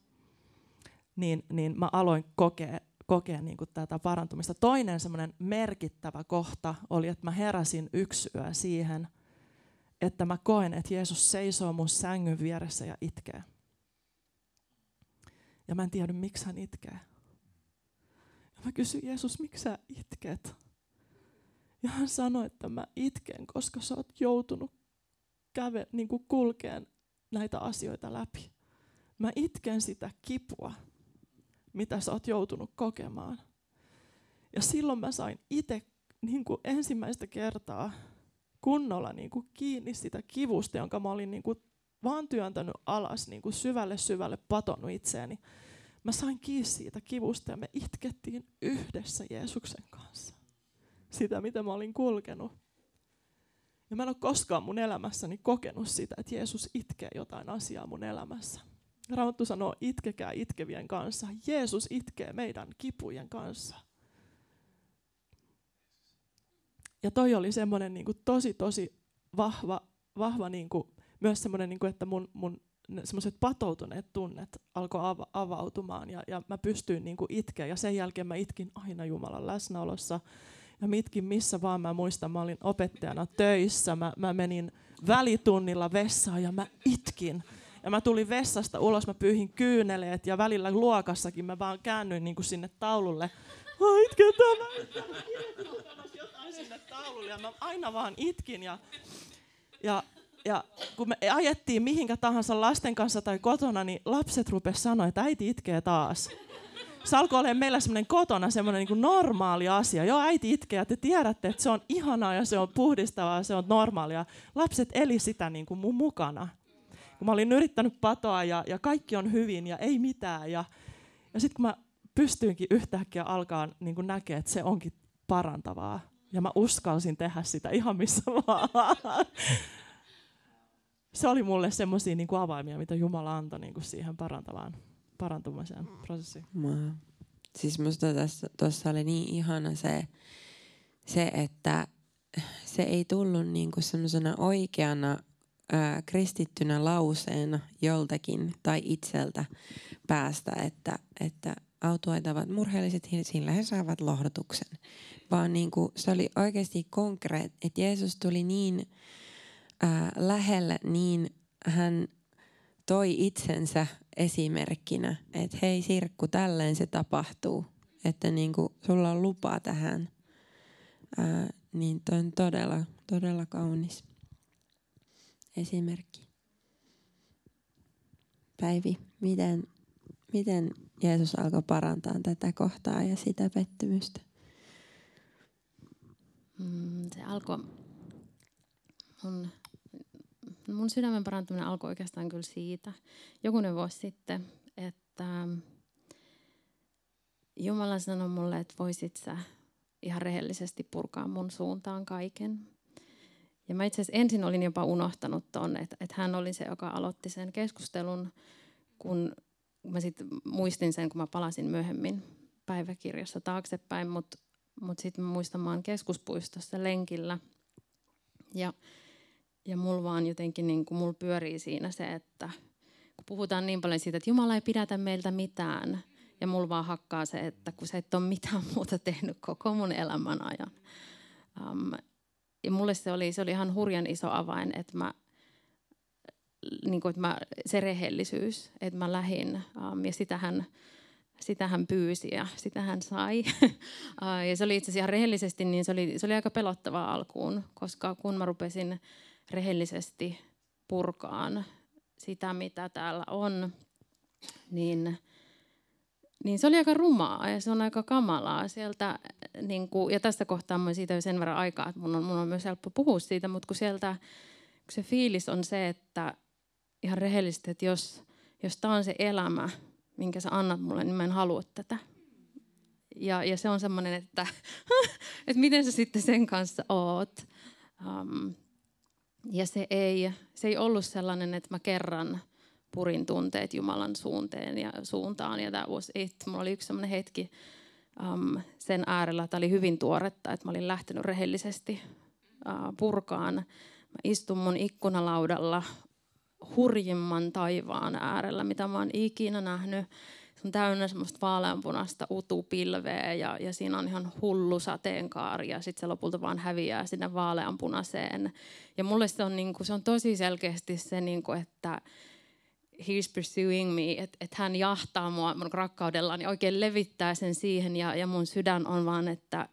S3: niin, niin mä aloin kokea, kokea niin kuin tätä parantumista. Toinen semmoinen merkittävä kohta oli, että mä heräsin yksi yö siihen – että mä koen, että Jeesus seisoo mun sängyn vieressä ja itkee. Ja mä en tiedä, miksi hän itkee. Ja mä kysyin, Jeesus, miksi sä itket? Ja hän sanoi, että mä itken, koska sä oot joutunut käve, niin kuin kulkeen näitä asioita läpi. Mä itken sitä kipua, mitä sä oot joutunut kokemaan. Ja silloin mä sain itse niin ensimmäistä kertaa kunnolla niin kuin kiinni sitä kivusta, jonka mä olin niin kuin vaan työntänyt alas, niin kuin syvälle syvälle patonut itseäni. Mä sain kiinni siitä kivusta ja me itkettiin yhdessä Jeesuksen kanssa. Sitä, mitä mä olin kulkenut. Ja mä en ole koskaan mun elämässäni kokenut sitä, että Jeesus itkee jotain asiaa mun elämässä. Raamattu sanoo, itkekää itkevien kanssa. Jeesus itkee meidän kipujen kanssa. ja toi oli semmoinen niin tosi, tosi vahva, vahva niin kuin, myös semmoinen, niin kuin, että mun, mun semmoiset patoutuneet tunnet alkoi ava- avautumaan ja, ja mä pystyin niin kuin itkeä. Ja sen jälkeen mä itkin aina Jumalan läsnäolossa. Ja mitkin missä vaan mä muistan, mä olin opettajana töissä, mä, mä menin välitunnilla vessaan ja mä itkin. Ja mä tulin vessasta ulos, mä pyyhin kyyneleet ja välillä luokassakin. Mä vaan käännyin niin kuin sinne taululle. Mä itken tämä, jotain sinne taululle ja mä aina vaan itkin ja, ja ja kun me ajettiin mihinkä tahansa lasten kanssa tai kotona, niin lapset rupesivat sanoa, että äiti itkee taas. Se alkoi olla meillä semmoinen kotona semmoinen niin normaali asia. Joo, äiti itkee ja te tiedätte, että se on ihanaa ja se on puhdistavaa, se on normaalia. Lapset eli sitä niin kuin mun mukana. Kun mä olin yrittänyt patoa ja, ja kaikki on hyvin ja ei mitään. Ja, ja sitten kun mä pystyinkin yhtäkkiä alkaa niin kuin näkee, että se onkin parantavaa. Ja mä uskalsin tehdä sitä ihan missä vaan se oli mulle semmoisia niin avaimia, mitä Jumala antoi niin kuin siihen parantavaan, parantumiseen prosessiin.
S1: Wow. Siis musta tuossa oli niin ihana se, se, että se ei tullut niin kuin semmoisena oikeana ää, kristittynä lauseena joltakin tai itseltä päästä, että, että autuaitavat murheelliset, sillä he saavat lohdutuksen. Vaan niin kuin, se oli oikeasti konkreet, että Jeesus tuli niin ää, lähellä, niin hän toi itsensä esimerkkinä, että hei Sirkku, tälleen se tapahtuu. Että niin kuin, sulla on lupa tähän. Ää, niin toi on todella, todella kaunis esimerkki. Päivi, miten, miten Jeesus alkoi parantaa tätä kohtaa ja sitä pettymystä?
S4: Mm, se alkoi mun mun sydämen parantuminen alkoi oikeastaan kyllä siitä jokunen vuosi sitten, että Jumala sanoi mulle, että voisit sä ihan rehellisesti purkaa mun suuntaan kaiken. Ja mä itse asiassa ensin olin jopa unohtanut ton, että, että hän oli se, joka aloitti sen keskustelun, kun mä sitten muistin sen, kun mä palasin myöhemmin päiväkirjassa taaksepäin, mutta mut sitten mä muistan, mä oon keskuspuistossa lenkillä. Ja ja mulla vaan jotenkin niin kuin, mulla pyörii siinä se, että kun puhutaan niin paljon siitä, että Jumala ei pidätä meiltä mitään, ja mulla vaan hakkaa se, että kun sä et ole mitään muuta tehnyt koko mun elämän ajan. Um, ja mulle se oli, se oli ihan hurjan iso avain, että mä, niin kuin, että mä, se rehellisyys, että mä lähin um, ja sitähän, sitä hän pyysi ja sitä hän sai. ja se oli itse asiassa ihan rehellisesti, niin se oli, se oli aika pelottavaa alkuun, koska kun mä rupesin rehellisesti purkaan sitä, mitä täällä on, niin, niin se oli aika rumaa ja se on aika kamalaa sieltä. Niin kuin, ja tästä kohtaa on siitä jo sen verran aikaa, että mun on, mun on myös helppo puhua siitä, mutta kun sieltä kun se fiilis on se, että ihan rehellisesti, että jos, jos tämä on se elämä, minkä sä annat mulle, niin mä en halua tätä. Ja, ja se on semmoinen, että, että miten sä sitten sen kanssa oot. Um, ja se ei, se ei ollut sellainen, että mä kerran purin tunteet Jumalan suunteen ja suuntaan. Ja that was it. Mulla oli yksi sellainen hetki um, sen äärellä. Tämä oli hyvin tuoretta, että mä olin lähtenyt rehellisesti uh, purkaan. Mä istun mun ikkunalaudalla hurjimman taivaan äärellä, mitä mä oon ikinä nähnyt se on täynnä semmoista vaaleanpunasta utupilveä ja, ja siinä on ihan hullu sateenkaari ja sitten se lopulta vaan häviää sinne vaaleanpunaiseen. Ja mulle se on, niinku, se on tosi selkeästi se, niinku, että he's pursuing me, että et hän jahtaa mua mun rakkaudellaan ja oikein levittää sen siihen ja, ja mun sydän on vaan, että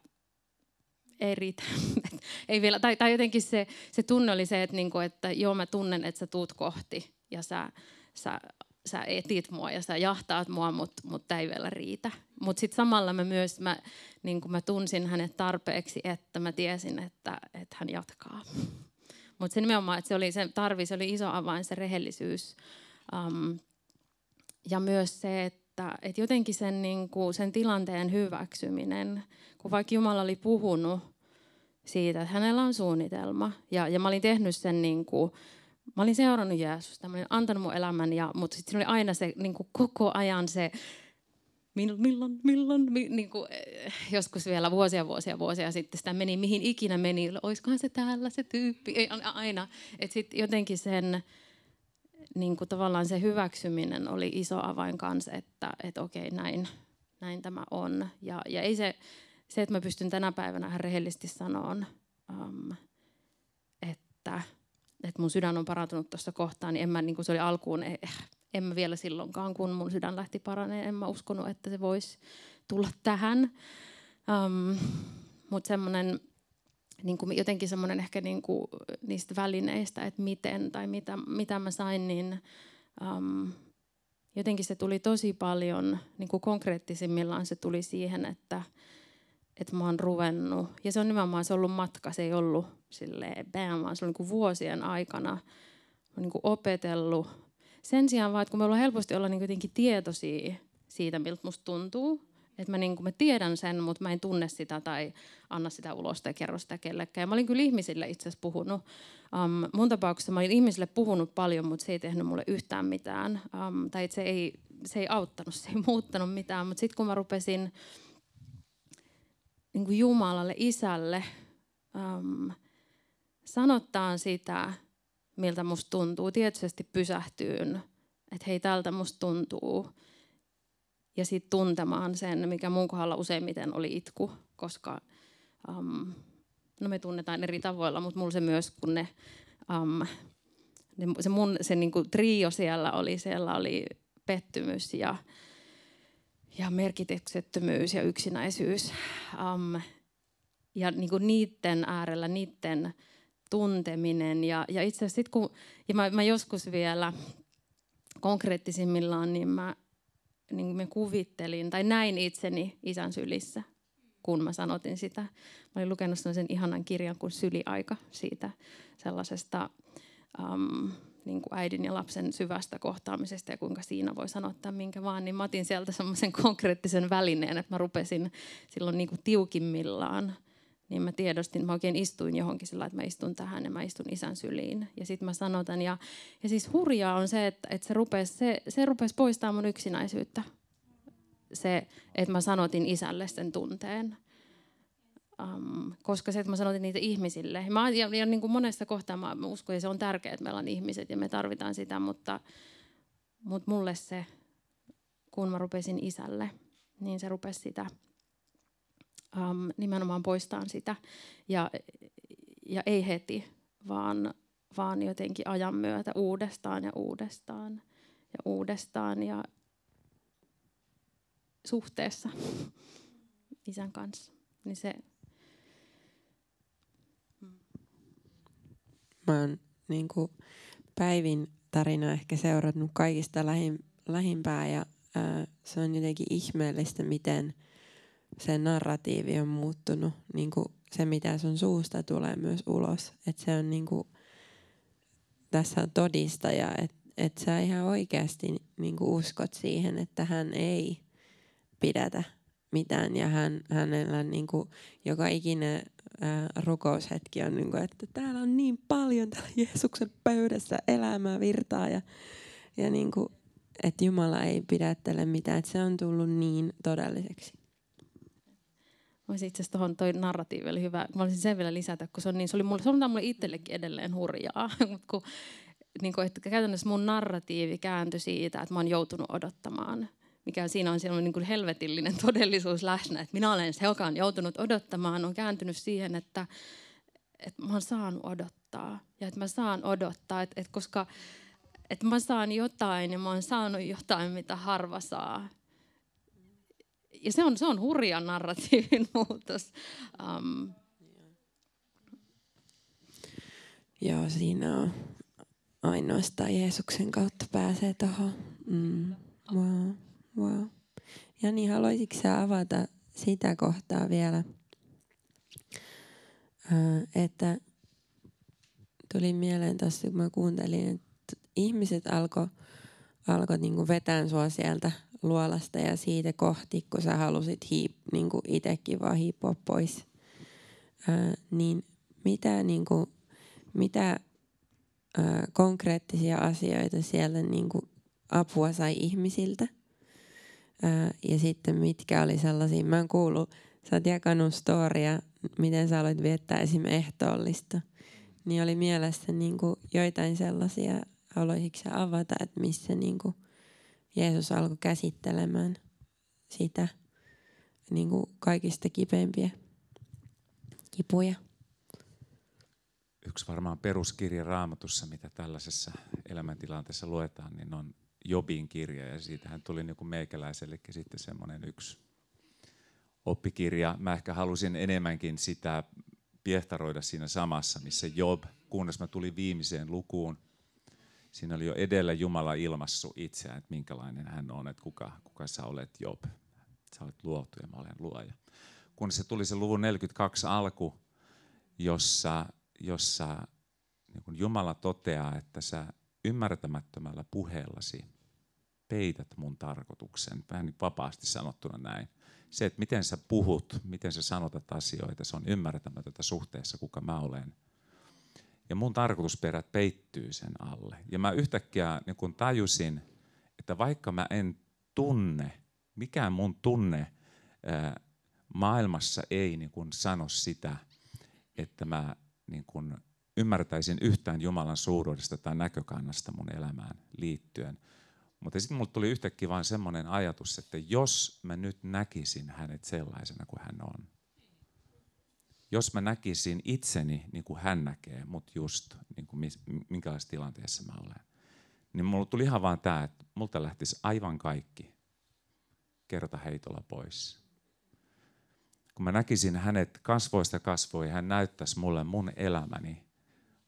S4: ei riitä. ei vielä, tai, tai jotenkin se, se tunne oli se, että, niinku, että joo mä tunnen, että sä tuut kohti ja sä, sä sä etit mua ja sä jahtaat mua, mutta mut ei vielä riitä. Mutta sitten samalla mä myös mä, niin mä tunsin hänet tarpeeksi, että mä tiesin, että, että hän jatkaa. Mutta se nimenomaan, että se oli se tarvi, se oli iso avain, se rehellisyys. Um, ja myös se, että, että jotenkin sen, niin kuin, sen tilanteen hyväksyminen, kun vaikka Jumala oli puhunut siitä, että hänellä on suunnitelma. Ja, ja mä olin tehnyt sen niin kuin, Mä olin seurannut Jeesusta, mä olin antanut mun elämän, ja, mutta sitten oli aina se niin kuin koko ajan se, milloin, milloin, niin kuin, eh, joskus vielä vuosia, vuosia, vuosia sitten sitä meni, mihin ikinä meni, olisikohan se täällä se tyyppi, ei aina. Että sitten jotenkin sen, niin kuin tavallaan se hyväksyminen oli iso avain kanssa, että, että okei, näin, näin tämä on. Ja, ja ei se, se, että mä pystyn tänä päivänä rehellisesti sanomaan, um, että, että mun sydän on parantunut tuossa kohtaan, niin en mä, niin kuin se oli alkuun, eh, en mä vielä silloinkaan, kun mun sydän lähti paraneen, en mä uskonut, että se voisi tulla tähän. Um, Mutta semmoinen, niin kuin jotenkin semmoinen ehkä niin kuin niistä välineistä, että miten tai mitä, mitä mä sain, niin um, jotenkin se tuli tosi paljon, niin kuin konkreettisimmillaan se tuli siihen, että, että mä oon ruvennut, ja se on nimenomaan se ollut matka, se ei ollut silleen bam, vaan se on niin vuosien aikana niin kuin opetellut. Sen sijaan vaan, että kun me ollaan helposti olla niin jotenkin tietoisia siitä, miltä musta tuntuu, että mä, niin mä tiedän sen, mutta mä en tunne sitä tai anna sitä ulos tai kerro sitä kellekään. Ja mä olin kyllä ihmisille itse asiassa puhunut. Um, mun tapauksessa mä olin ihmisille puhunut paljon, mutta se ei tehnyt mulle yhtään mitään. Um, tai se ei, se ei auttanut, se ei muuttanut mitään. Mutta sitten kun mä rupesin niin kuin Jumalalle, isälle, um, sanottaan sitä, miltä musta tuntuu. Tietysti pysähtyyn, että hei, tältä musta tuntuu. Ja sitten tuntemaan sen, mikä mun kohdalla useimmiten oli itku, koska um, no me tunnetaan eri tavoilla, mutta mulla se myös, kun ne, um, ne se mun se niinku trio siellä oli, siellä oli pettymys ja, ja merkityksettömyys ja yksinäisyys. Um, ja niinku niiden äärellä, niiden tunteminen. Ja, ja itse asiassa sit kun, ja mä, mä joskus vielä konkreettisimmillaan, niin mä niin mä kuvittelin tai näin itseni isän sylissä, kun mä sanotin sitä. Mä olin lukenut sen ihanan kirjan kuin Syliaika siitä sellaisesta um, niin kuin äidin ja lapsen syvästä kohtaamisesta ja kuinka siinä voi sanottaa minkä vaan, niin mä otin sieltä semmoisen konkreettisen välineen, että mä rupesin silloin niin kuin tiukimmillaan niin mä tiedostin, mä oikein istuin johonkin sillä, että mä istun tähän ja mä istun isän syliin. Ja sitten mä sanotan. Ja, ja siis hurjaa on se, että, että se rupesi se, se rupes poistaa mun yksinäisyyttä. Se, että mä sanotin isälle sen tunteen. Um, koska se, että mä sanotin niitä ihmisille. Mä, ja, ja niin kuin monessa kohtaa mä, uskon, että se on tärkeää, että meillä on ihmiset ja me tarvitaan sitä, mutta, mutta mulle se, kun mä rupesin isälle, niin se rupesi sitä um, nimenomaan poistaa sitä. Ja, ja ei heti, vaan, vaan jotenkin ajan myötä uudestaan ja uudestaan ja uudestaan ja suhteessa isän kanssa. Niin se,
S1: Mä oon niin kuin Päivin tarina ehkä seurannut kaikista lähim, lähimpää ja ää, se on jotenkin ihmeellistä, miten – se narratiivi on muuttunut, niin kuin se mitä sun suusta tulee myös ulos. Että se on niin kuin, tässä on todistaja, että et sä ihan oikeasti niin kuin uskot siihen, että hän ei pidätä mitään ja hän, hänellä niin kuin, joka ikinen rukoushetki on, niin kuin, että täällä on niin paljon täällä Jeesuksen pöydässä elämää virtaa ja, ja niin kuin, että Jumala ei pidättele mitään, että se on tullut niin todelliseksi.
S4: Voisi itse asiassa tuohon toi narratiivi oli hyvä. Mä olisin sen vielä lisätä, kun se on, niin, se oli mulle, se on mulle itsellekin edelleen hurjaa. kun, niin kuin, että käytännössä mun narratiivi kääntyi siitä, että mä oon joutunut odottamaan. Mikä siinä on, on niin kuin helvetillinen todellisuus läsnä. Että minä olen se, joka on joutunut odottamaan, on kääntynyt siihen, että, että mä oon saanut odottaa. Ja että mä saan odottaa, että, että koska että mä saan jotain ja mä oon saanut jotain, mitä harva saa ja se on, se on hurja narratiivin muutos. Um.
S1: Joo, siinä on ainoastaan Jeesuksen kautta pääsee tuohon. Mm. Wow, wow. Ja niin, haluaisitko sä avata sitä kohtaa vielä, että tuli mieleen tuossa, kun mä kuuntelin, että ihmiset alkoi alko niinku vetää sua sieltä luolasta ja siitä kohti, kun sä halusit hiip, niin kuin itsekin vaan hiippua pois. Ää, niin mitä, niin kuin, mitä ää, konkreettisia asioita siellä niin kuin apua sai ihmisiltä? Ää, ja sitten mitkä oli sellaisia, mä oon kuullut, sä oot jakanut storia, miten sä aloit viettää esim. ehtoollista. Niin oli mielessä niin kuin joitain sellaisia, haluaisitko avata, että missä niin kuin Jeesus alkoi käsittelemään sitä niin kuin kaikista kipeimpiä kipuja.
S2: Yksi varmaan peruskirja raamatussa, mitä tällaisessa elämäntilanteessa luetaan, niin on Jobin kirja ja siitähän tuli niin kuin meikäläisellekin sitten semmoinen yksi oppikirja. Mä ehkä halusin enemmänkin sitä piehtaroida siinä samassa, missä Job, kunnes mä tulin viimeiseen lukuun. Siinä oli jo edellä Jumala ilmassu itseään, että minkälainen hän on, että kuka, kuka sä olet Job. Sä olet luotu ja mä olen luoja. Kun se tuli se luvun 42 alku, jossa, jossa niin kun Jumala toteaa, että sä ymmärtämättömällä puheellasi peität mun tarkoituksen, vähän niin vapaasti sanottuna näin. Se, että miten sä puhut, miten sä sanotat asioita, se on ymmärtämätöntä suhteessa, kuka mä olen. Ja mun tarkoitusperät peittyy sen alle. Ja mä yhtäkkiä niin kun tajusin, että vaikka mä en tunne, mikään mun tunne ää, maailmassa ei niin kun sano sitä, että mä niin kun ymmärtäisin yhtään Jumalan suuruudesta tai näkökannasta mun elämään liittyen. Mutta sitten mulle tuli yhtäkkiä vain semmoinen ajatus, että jos mä nyt näkisin hänet sellaisena kuin hän on, jos mä näkisin itseni niin kuin hän näkee, mutta just niin kuin minkälaisessa tilanteessa mä olen, niin mulla tuli ihan vaan tämä, että multa lähtisi aivan kaikki kerta heitolla pois. Kun mä näkisin hänet kasvoista kasvoi, hän näyttäisi mulle mun elämäni,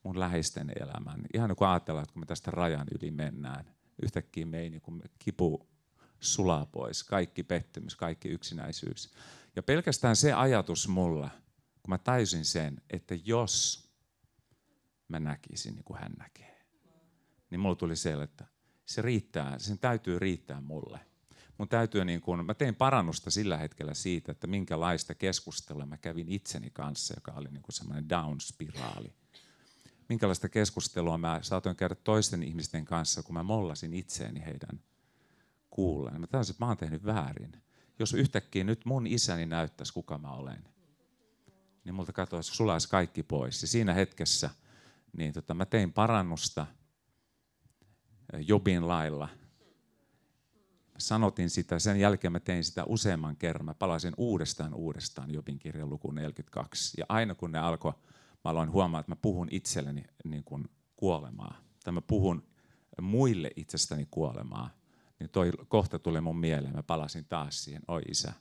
S2: mun läheisten elämän. Ihan niin kuin ajatellaan, että kun me tästä rajan yli mennään, yhtäkkiä me ei niin kuin kipu sulaa pois, kaikki pettymys, kaikki yksinäisyys. Ja pelkästään se ajatus mulla, kun mä täysin sen, että jos mä näkisin niin kuin hän näkee, niin mulla tuli se, että se riittää, sen täytyy riittää mulle. Mun täytyy niin kuin, mä tein parannusta sillä hetkellä siitä, että minkälaista keskustelua mä kävin itseni kanssa, joka oli niin kuin semmoinen down-spiraali minkälaista keskustelua mä saatoin käydä toisten ihmisten kanssa, kun mä mollasin itseäni heidän kuulleen. Mä täysin, että mä oon tehnyt väärin. Jos yhtäkkiä nyt mun isäni näyttäisi, kuka mä olen, niin multa katoaisi, sulaisi kaikki pois. Ja siinä hetkessä niin tota, mä tein parannusta eh, Jobin lailla. Sanotin sitä, sen jälkeen mä tein sitä useamman kerran. Mä palasin uudestaan uudestaan Jobin kirjan lukuun 42. Ja aina kun ne alkoi mä aloin huomaa, että mä puhun itselleni niin kuin kuolemaa. Tai mä puhun muille itsestäni kuolemaa. Niin toi kohta tuli mun mieleen. Mä palasin taas siihen. Oi isä,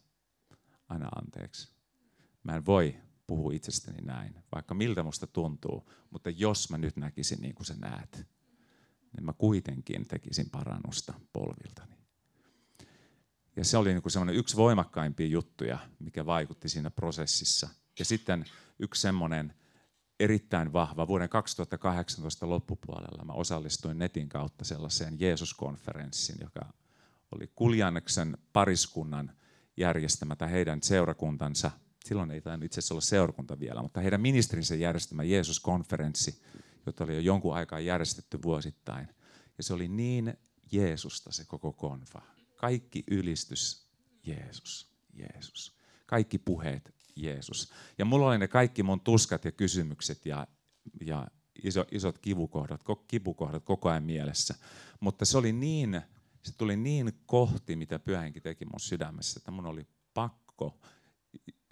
S2: aina anteeksi. Mä en voi puhua itsestäni näin, vaikka miltä musta tuntuu. Mutta jos mä nyt näkisin niin kuin sä näet, niin mä kuitenkin tekisin parannusta polviltani. Ja se oli niin kuin semmoinen yksi voimakkaimpia juttuja, mikä vaikutti siinä prosessissa. Ja sitten yksi semmoinen erittäin vahva. Vuoden 2018 loppupuolella mä osallistuin netin kautta sellaiseen Jeesus-konferenssiin, joka oli Kuljanneksen pariskunnan järjestämä tai heidän seurakuntansa. Silloin ei tainnut itse asiassa olla seurakunta vielä, mutta heidän ministerinsä järjestämä Jeesus-konferenssi, jota oli jo jonkun aikaa järjestetty vuosittain. Ja se oli niin Jeesusta se koko konfa. Kaikki ylistys Jeesus, Jeesus. Kaikki puheet Jeesus. Ja mulla oli ne kaikki mun tuskat ja kysymykset ja, ja iso, isot kivukohdat, kipukohdat koko ajan mielessä. Mutta se oli niin, se tuli niin kohti, mitä pyhänkin teki mun sydämessä, että mun oli pakko,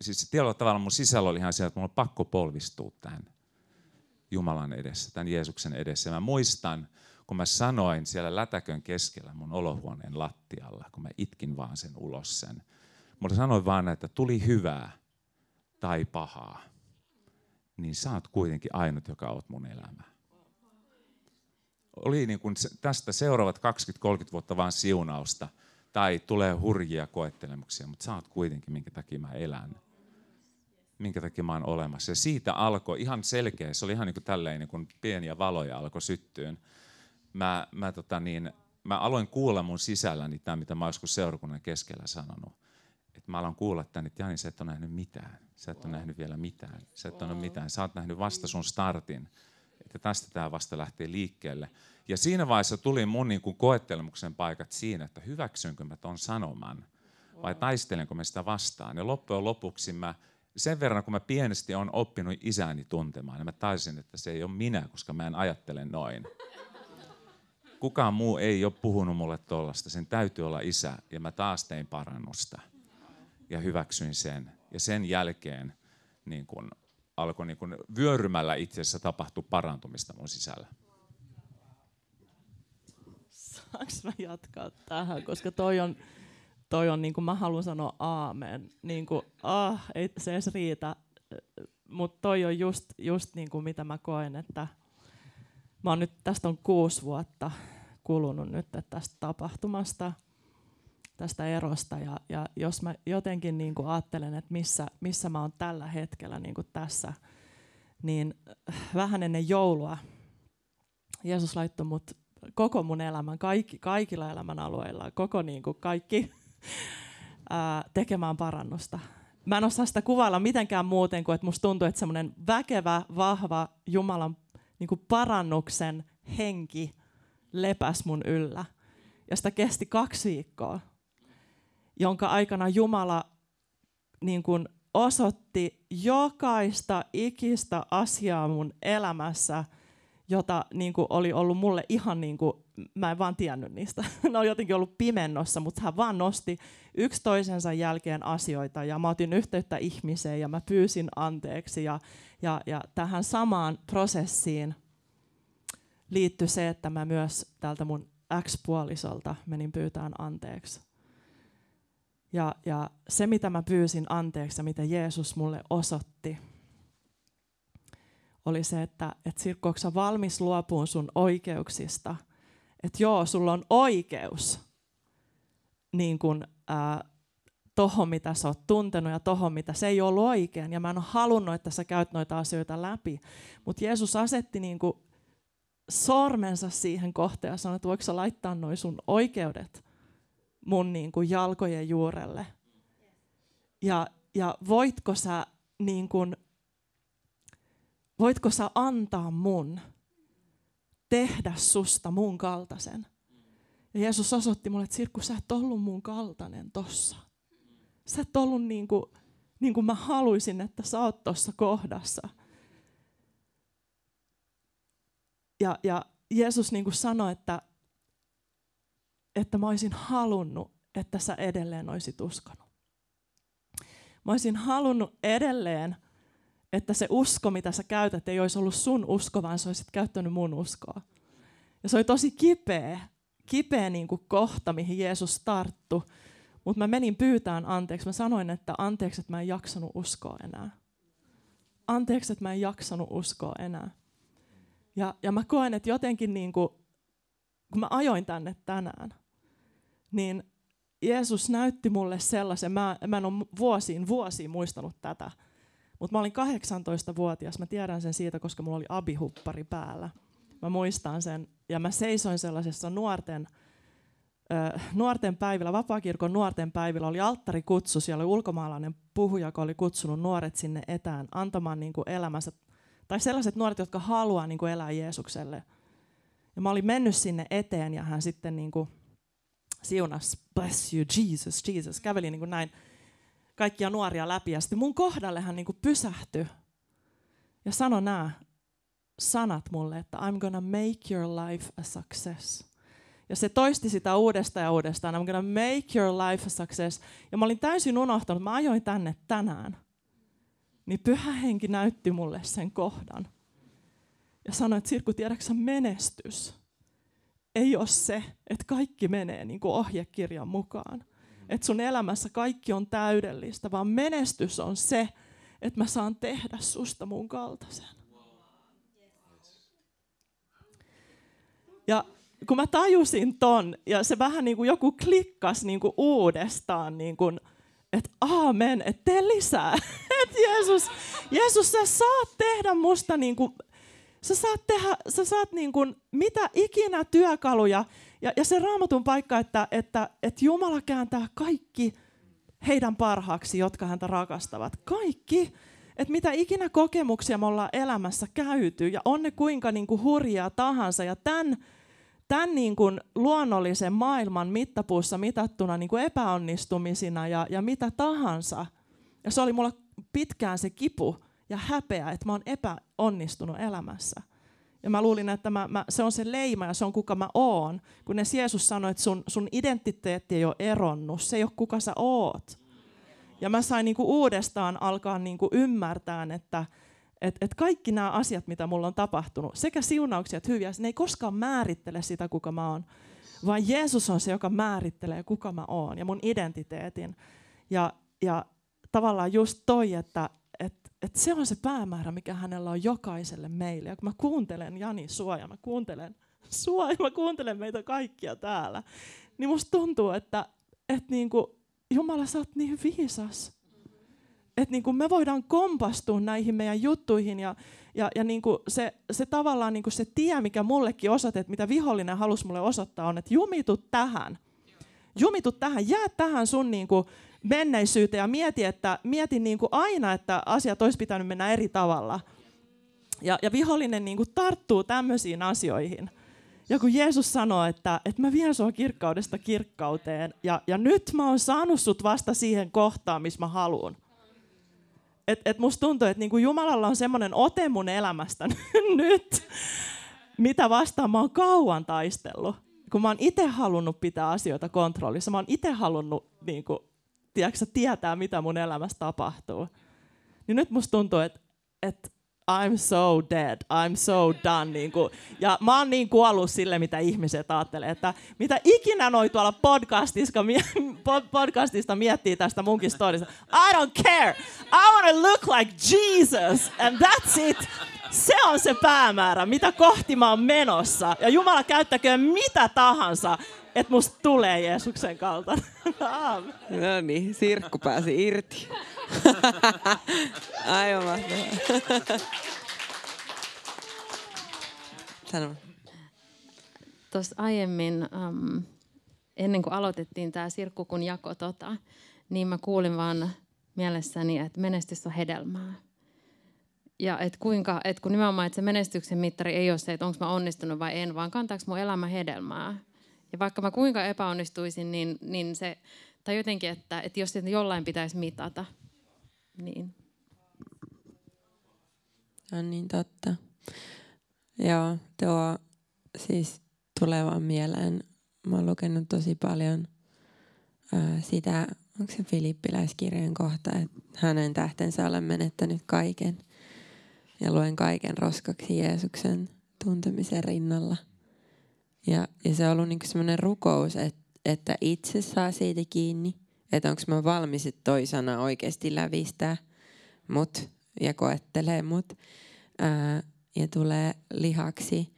S2: siis tietyllä tavalla mun sisällä oli ihan se, että mun on pakko polvistua tämän Jumalan edessä, tämän Jeesuksen edessä. Ja mä muistan, kun mä sanoin siellä lätäkön keskellä mun olohuoneen lattialla, kun mä itkin vaan sen ulos sen. Mutta sanoin vaan, että tuli hyvää, tai pahaa, niin sä oot kuitenkin ainut, joka oot mun elämä. Oli niin kuin tästä seuraavat 20-30 vuotta vaan siunausta, tai tulee hurjia koettelemuksia, mutta sä oot kuitenkin, minkä takia mä elän. Minkä takia mä oon olemassa. Ja siitä alkoi ihan selkeä, se oli ihan niin kuin tälleen niin kuin pieniä valoja alkoi syttyyn. Mä, mä, tota niin, mä aloin kuulla mun sisälläni tämä, mitä mä joskus seurakunnan keskellä sanonut että mä alan kuulla tänne, että Jani, sä et ole nähnyt mitään. Sä et ole nähnyt vielä mitään. Sä et ole mitään. Sä oot nähnyt vasta sun startin. Että tästä tämä vasta lähtee liikkeelle. Ja siinä vaiheessa tuli mun niin kuin koettelemuksen paikat siinä, että hyväksynkö mä ton sanoman vai taistelenko mä sitä vastaan. Ja loppujen lopuksi mä sen verran, kun mä pienesti on oppinut isäni tuntemaan, niin mä taisin, että se ei ole minä, koska mä en ajattele noin. Kukaan muu ei ole puhunut mulle tollasta. Sen täytyy olla isä. Ja mä taas tein parannusta. Ja hyväksyin sen. Ja sen jälkeen niin kun, alkoi niin kun, vyörymällä itse asiassa tapahtua parantumista mun sisällä.
S3: Saanko mä jatkaa tähän, koska toi on, toi on niin kuin mä haluan sanoa aamen. Niin kuin, ah, ei se edes riitä. Mutta toi on just, just niin kuin mitä mä koen, että mä oon nyt, tästä on kuusi vuotta kulunut nyt tästä tapahtumasta, tästä erosta. Ja, ja jos mä jotenkin niin kuin ajattelen, että missä, missä mä oon tällä hetkellä niin kuin tässä, niin vähän ennen joulua Jeesus laittoi mut koko mun elämän, kaikki, kaikilla elämän alueilla, koko niin kuin kaikki tekemään parannusta. Mä en osaa sitä kuvailla mitenkään muuten kuin, että musta tuntuu, että semmoinen väkevä, vahva Jumalan niin kuin parannuksen henki lepäs mun yllä. Ja sitä kesti kaksi viikkoa, jonka aikana Jumala niin kuin osoitti jokaista ikistä asiaa mun elämässä – jota niin kuin oli ollut mulle ihan niin kuin, mä en vaan tiennyt niistä. ne on jotenkin ollut pimennossa, mutta hän vaan nosti yksi toisensa jälkeen asioita ja mä otin yhteyttä ihmiseen ja mä pyysin anteeksi ja, ja, ja tähän samaan prosessiin liittyi se, että mä myös tältä mun ex-puolisolta menin pyytään anteeksi. Ja, ja se, mitä mä pyysin anteeksi ja mitä Jeesus mulle osoitti, oli se, että et Sirkko, valmis luopuun sun oikeuksista? Että joo, sulla on oikeus niin kun, ää, tohon, mitä sä oot tuntenut ja tohon, mitä se ei ollut oikein. Ja mä en ole halunnut, että sä käyt noita asioita läpi. Mutta Jeesus asetti niin kun, sormensa siihen kohteen ja sanoi, että voiko sä laittaa noin sun oikeudet mun niin kun, jalkojen juurelle. Ja, ja voitko sä niin kun, voitko sä antaa mun tehdä susta mun kaltaisen? Ja Jeesus osoitti mulle, että Sirkku, sä et ollut mun kaltainen tossa. Sä et ollut niin kuin, niin kuin mä haluaisin, että sä oot tossa kohdassa. Ja, ja Jeesus niin kuin sanoi, että, että mä olisin halunnut, että sä edelleen olisit uskonut. Mä olisin halunnut edelleen, että se usko, mitä sä käytät, ei olisi ollut sun usko, vaan sä olisit käyttänyt mun uskoa. Ja se oli tosi kipeä, kipeä niin kuin kohta, mihin Jeesus tarttu. Mutta mä menin pyytään anteeksi. Mä sanoin, että anteeksi, että mä en jaksanut uskoa enää. Anteeksi, että mä en jaksanut uskoa enää. Ja, ja mä koen, että jotenkin niin kuin, kun mä ajoin tänne tänään, niin Jeesus näytti mulle sellaisen, mä, mä en ole vuosiin, vuosiin muistanut tätä, mutta mä olin 18-vuotias, mä tiedän sen siitä, koska mulla oli abihuppari päällä. Mä muistan sen, ja mä seisoin sellaisessa nuorten, ö, nuorten päivillä, vapaakirkon nuorten päivillä, oli alttarikutsu, siellä oli ulkomaalainen puhuja, joka oli kutsunut nuoret sinne etään antamaan niin kuin elämänsä, tai sellaiset nuoret, jotka haluaa niin kuin elää Jeesukselle. Ja mä olin mennyt sinne eteen, ja hän sitten niin kuin siunas, bless you, Jesus, Jesus, käveli niin kuin näin kaikkia nuoria läpi. Ja sitten mun kohdalle hän niin pysähtyi ja sanoi nämä sanat mulle, että I'm gonna make your life a success. Ja se toisti sitä uudestaan ja uudestaan. I'm gonna make your life a success. Ja mä olin täysin unohtanut, mä ajoin tänne tänään. Niin pyhä henki näytti mulle sen kohdan. Ja sanoi, että Sirku, tiedätkö menestys ei ole se, että kaikki menee niin kuin ohjekirjan mukaan että sun elämässä kaikki on täydellistä, vaan menestys on se, että mä saan tehdä susta mun kaltaisen. Ja kun mä tajusin ton, ja se vähän niin kuin joku klikkas niin kuin uudestaan, niin kuin, että aamen, että tee lisää. että Jeesus, Jeesus, sä saat tehdä musta niin kuin, sä saat tehdä, sä saat niin kuin, mitä ikinä työkaluja, ja, ja se raamatun paikka, että, että, että Jumala kääntää kaikki heidän parhaaksi, jotka häntä rakastavat. Kaikki. Että mitä ikinä kokemuksia me ollaan elämässä käyty, ja on ne kuinka niin kuin hurjaa tahansa, ja tämän tämän niin kuin luonnollisen maailman mittapuussa mitattuna niin kuin epäonnistumisina ja, ja mitä tahansa. Ja se oli mulla pitkään se kipu ja häpeä, että mä oon epäonnistunut elämässä. Ja mä luulin, että mä, mä, se on se leima ja se on kuka mä oon. Kun Jeesus sanoi, että sun, sun identiteetti ei ole eronnut, se ei ole kuka sä oot. Ja mä sain niinku uudestaan alkaa niinku ymmärtää, että et, et kaikki nämä asiat, mitä mulla on tapahtunut, sekä siunauksia että hyviä, ne ei koskaan määrittele sitä, kuka mä oon. Vaan Jeesus on se, joka määrittelee, kuka mä oon ja mun identiteetin. Ja, ja tavallaan just toi, että et, et se on se päämäärä, mikä hänellä on jokaiselle meille. Ja kun mä kuuntelen Jani sua ja mä kuuntelen sua ja mä kuuntelen meitä kaikkia täällä, niin musta tuntuu, että et niinku, Jumala, sä oot niin viisas. Että niin kuin me voidaan kompastua näihin meidän juttuihin ja, ja, ja niin kuin se, se tavallaan niin kuin se tie, mikä mullekin osoitet, mitä vihollinen halusi mulle osoittaa, on, että jumitu tähän. Jumitu tähän, jää tähän sun niin kuin menneisyyteen ja mieti, että, mieti niin kuin aina, että asiat olisi pitänyt mennä eri tavalla. Ja, ja vihollinen niin kuin tarttuu tämmöisiin asioihin. Ja kun Jeesus sanoo, että, että mä vien sua kirkkaudesta kirkkauteen, ja, ja nyt mä oon saanut sut vasta siihen kohtaan, missä mä haluan. Et, et musta tuntuu, että niinku Jumalalla on semmoinen ote mun elämästä nyt, mitä vastaan mä oon kauan taistellut. Kun mä oon itse halunnut pitää asioita kontrollissa, mä oon itse halunnut niinku, tiedätkö, tietää, mitä mun elämässä tapahtuu. Niin nyt musta tuntuu, että, että I'm so dead, I'm so done. Niin kuin, ja mä oon niin kuollut sille, mitä ihmiset ajattelee, että mitä ikinä noi tuolla podcastista, podcastista miettii tästä munkin storista. I don't care. I want to look like Jesus and that's it. Se on se päämäärä, mitä kohti mä oon menossa. Ja Jumala käyttäköön mitä tahansa, että musta tulee Jeesuksen kaltainen.
S1: no niin, sirkku pääsi irti. Aivan mahtavaa. Sano.
S4: Tuossa aiemmin, um, ennen kuin aloitettiin tämä sirkkukun jako, tota, niin mä kuulin vaan mielessäni, että menestys on hedelmää. Ja et kuinka, et kun nimenomaan, että se menestyksen mittari ei ole se, että onko mä onnistunut vai en, vaan kantaako mun elämä hedelmää. Ja vaikka mä kuinka epäonnistuisin, niin, niin se, tai jotenkin, että, että jos jollain pitäisi mitata, niin.
S1: On niin totta. Joo, tuo siis tulee vaan mieleen. Mä oon lukenut tosi paljon ää, sitä, onko se Filippiläiskirjan kohta, että hänen tähtensä olen menettänyt kaiken. Ja luen kaiken roskaksi Jeesuksen tuntemisen rinnalla. Ja, ja se on ollut niinku semmoinen rukous, että, että itse saa siitä kiinni – että onko mä valmis, että toi sana oikeasti lävistää mut ja koettelee mut ää, ja tulee lihaksi.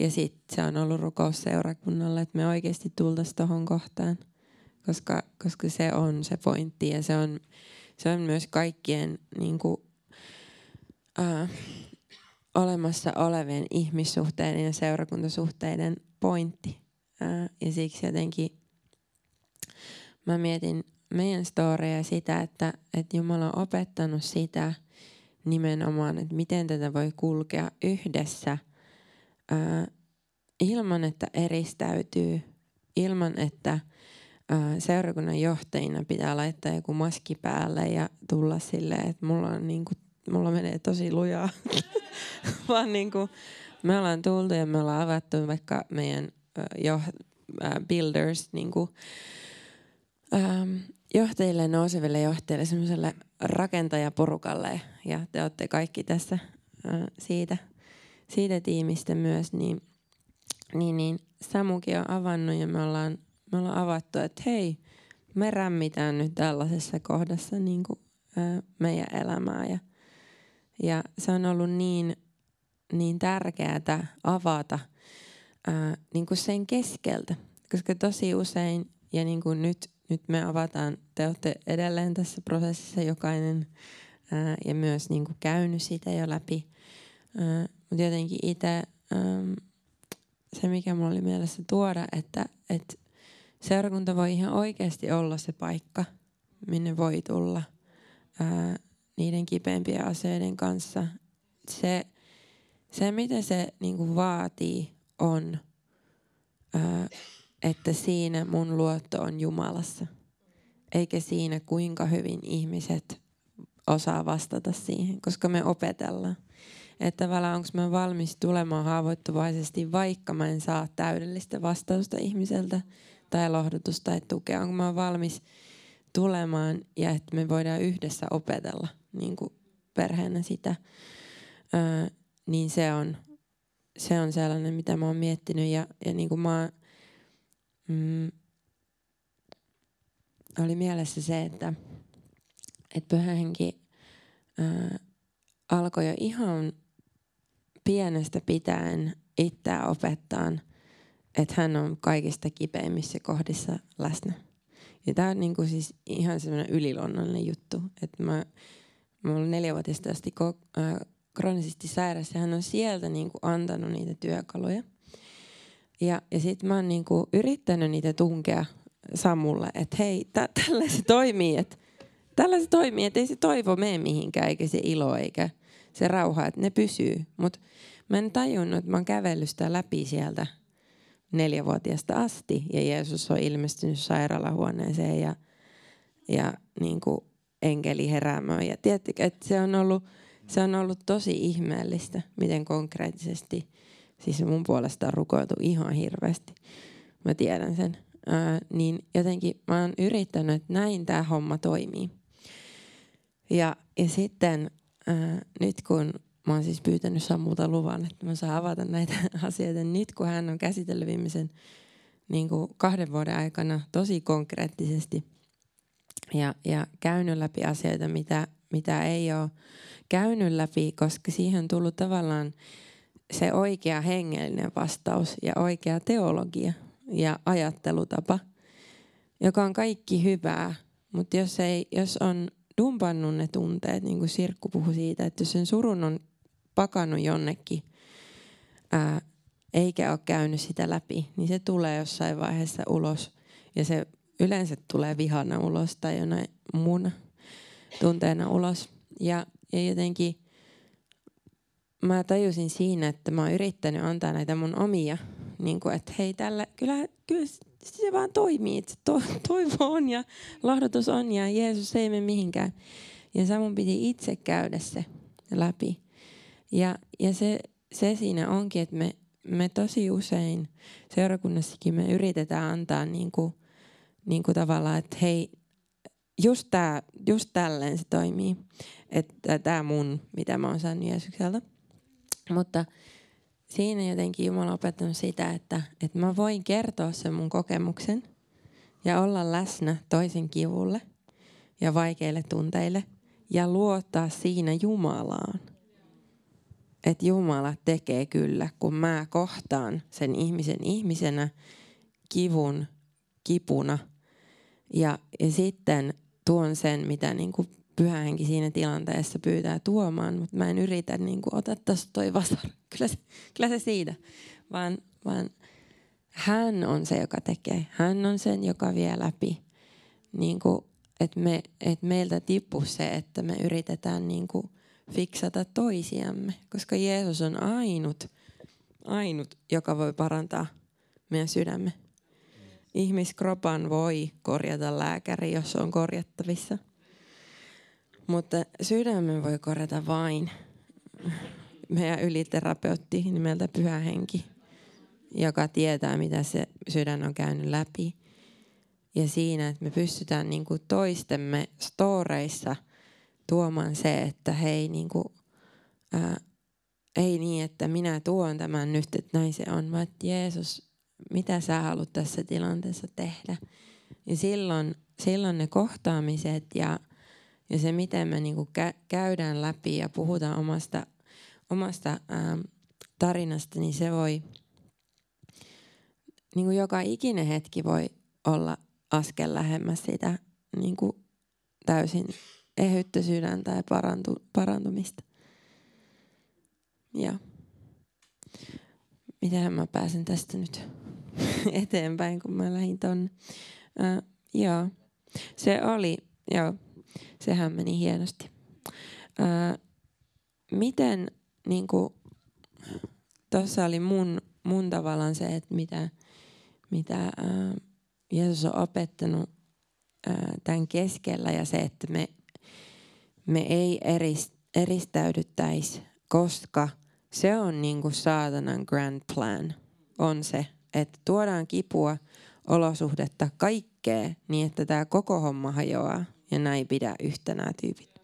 S1: Ja sitten se on ollut rukous seurakunnalle, että me oikeasti tultaisiin tuohon kohtaan, koska, koska se on se pointti ja se on, se on myös kaikkien niin kuin, ää, olemassa olevien ihmissuhteiden ja seurakuntasuhteiden pointti. Ja siksi jotenkin mä mietin meidän storia sitä, että, että Jumala on opettanut sitä nimenomaan, että miten tätä voi kulkea yhdessä ää, ilman, että eristäytyy, ilman, että ää, seurakunnan johtajina pitää laittaa joku maski päälle ja tulla silleen, että mulla, on niinku, mulla menee tosi lujaa. Vaan niinku, me ollaan tultu ja me ollaan avattu vaikka meidän jo, builders niinku, ähm, johtajille, nouseville johtajille, semmoiselle rakentajaporukalle. Ja te olette kaikki tässä äh, siitä, siitä tiimistä myös, niin, niin, niin Samukin on avannut ja me ollaan, me ollaan avattu, että hei, me rämmitään nyt tällaisessa kohdassa niin kuin, äh, meidän elämää ja, ja se on ollut niin, niin tärkeää avata äh, niin kuin sen keskeltä, koska tosi usein ja niin kuin nyt nyt me avataan, te olette edelleen tässä prosessissa jokainen ää, ja myös niin kuin käynyt sitä jo läpi. Mutta jotenkin itse se, mikä mulla oli mielessä tuoda, että, että seurakunta voi ihan oikeasti olla se paikka, minne voi tulla ää, niiden kipeimpien asioiden kanssa. Se, se mitä se niin kuin vaatii, on että siinä mun luotto on Jumalassa, eikä siinä kuinka hyvin ihmiset osaa vastata siihen, koska me opetellaan. Että tavallaan onko mä valmis tulemaan haavoittuvaisesti, vaikka mä en saa täydellistä vastausta ihmiseltä tai lohdutusta tai tukea. Onko mä valmis tulemaan ja että me voidaan yhdessä opetella niin kuin perheenä sitä. Öö, niin se on, se on sellainen, mitä mä oon miettinyt ja, ja niin kuin mä mm, oli mielessä se, että, että pyhähenki ää, alkoi jo ihan pienestä pitäen itseä opettaa, että hän on kaikista kipeimmissä kohdissa läsnä. Ja tämä on niinku siis ihan semmoinen yliluonnollinen juttu, että mä, olen neljävuotiaasta asti ko- äh, kroonisesti sairas ja hän on sieltä niinku antanut niitä työkaluja. Ja, ja sitten mä oon niinku yrittänyt niitä tunkea Samulle, että hei, tä- tällä se toimii, että tällä se toimii, että ei se toivo mene mihinkään, eikä se ilo, eikä se rauha, että ne pysyy. Mutta mä en tajunnut, että mä oon kävellyt sitä läpi sieltä neljävuotiaasta asti, ja Jeesus on ilmestynyt sairaalahuoneeseen, ja, ja niin kuin enkeli heräämöön. Ja tiedättekö, että se on ollut, se on ollut tosi ihmeellistä, miten konkreettisesti, siis mun puolesta on rukoiltu ihan hirveästi. Mä tiedän sen ää, niin jotenkin mä oon yrittänyt, että näin tämä homma toimii. Ja, ja sitten ää, nyt kun mä oon siis pyytänyt Sammulta luvan, että mä saan avata näitä asioita, niin nyt kun hän on käsitellyt viimeisen niin kuin kahden vuoden aikana tosi konkreettisesti ja, ja käynyt läpi asioita, mitä, mitä ei ole käynyt läpi, koska siihen on tullut tavallaan se oikea hengellinen vastaus ja oikea teologia, ja ajattelutapa, joka on kaikki hyvää, mutta jos, ei, jos on dumpannut ne tunteet, niin kuin Sirkku puhui siitä, että jos sen surun on pakannut jonnekin, ää, eikä ole käynyt sitä läpi, niin se tulee jossain vaiheessa ulos. Ja se yleensä tulee vihana ulos tai jonain muuna tunteena ulos. Ja, ja jotenkin mä tajusin siinä, että mä oon yrittänyt antaa näitä mun omia niin kuin, että hei, tällä, kyllä, kyllä se vaan toimii, että to, toivo on ja lohdutus on ja Jeesus ei mene mihinkään. Ja se mun piti itse käydä se läpi. Ja, ja se, se siinä onkin, että me, me tosi usein seurakunnassakin me yritetään antaa niin kuin, niin kuin tavallaan, että hei, just, tää, just tälleen se toimii. Että tämä mun, mitä mä oon saanut Jeesukselta. Mutta siinä jotenkin Jumala on opettanut sitä, että, että mä voin kertoa sen mun kokemuksen ja olla läsnä toisen kivulle ja vaikeille tunteille ja luottaa siinä Jumalaan. Että Jumala tekee kyllä, kun mä kohtaan sen ihmisen ihmisenä kivun kipuna ja, ja sitten tuon sen, mitä niin kuin pyhä henki siinä tilanteessa pyytää tuomaan, mutta mä en yritä niin kuin, ota tästä toi vasara. Kyllä se, kyllä se siitä. Vaan, vaan hän on se, joka tekee. Hän on sen, joka vie läpi. Niin kuin, että, me, että meiltä tippuu se, että me yritetään niin kuin, fiksata toisiamme. Koska Jeesus on ainut, ainut, joka voi parantaa meidän sydämme. Ihmiskropan voi korjata lääkäri, jos on korjattavissa – mutta sydämen voi korjata vain meidän yliterapeutti nimeltä Pyhä Henki, joka tietää, mitä se sydän on käynyt läpi. Ja siinä, että me pystytään niin kuin toistemme storeissa tuomaan se, että hei, niin kuin, ää, ei niin, että minä tuon tämän nyt, että näin se on, vaan että Jeesus, mitä sä haluat tässä tilanteessa tehdä. Ja silloin, silloin ne kohtaamiset ja ja se, miten me niin kä- käydään läpi ja puhutaan omasta, omasta ähm, tarinasta, niin se voi, niin kuin joka ikinen hetki voi olla askel lähemmäs sitä niin kuin täysin ehyttä sydäntä ja parantu, parantumista. Ja miten mä pääsen tästä nyt eteenpäin, kun mä lähdin tonne. Äh, joo, se oli, joo, sehän meni hienosti. Ää, miten, niin tuossa oli mun, mun tavallaan se, että mitä, mitä ää, Jeesus on opettanut ää, tämän keskellä ja se, että me, me ei erist, eristäydyttäisi, koska se on niin kuin saatanan grand plan. On se, että tuodaan kipua, olosuhdetta, kaikkea niin, että tämä koko homma hajoaa ja näin pidä yhtä nämä tyypit.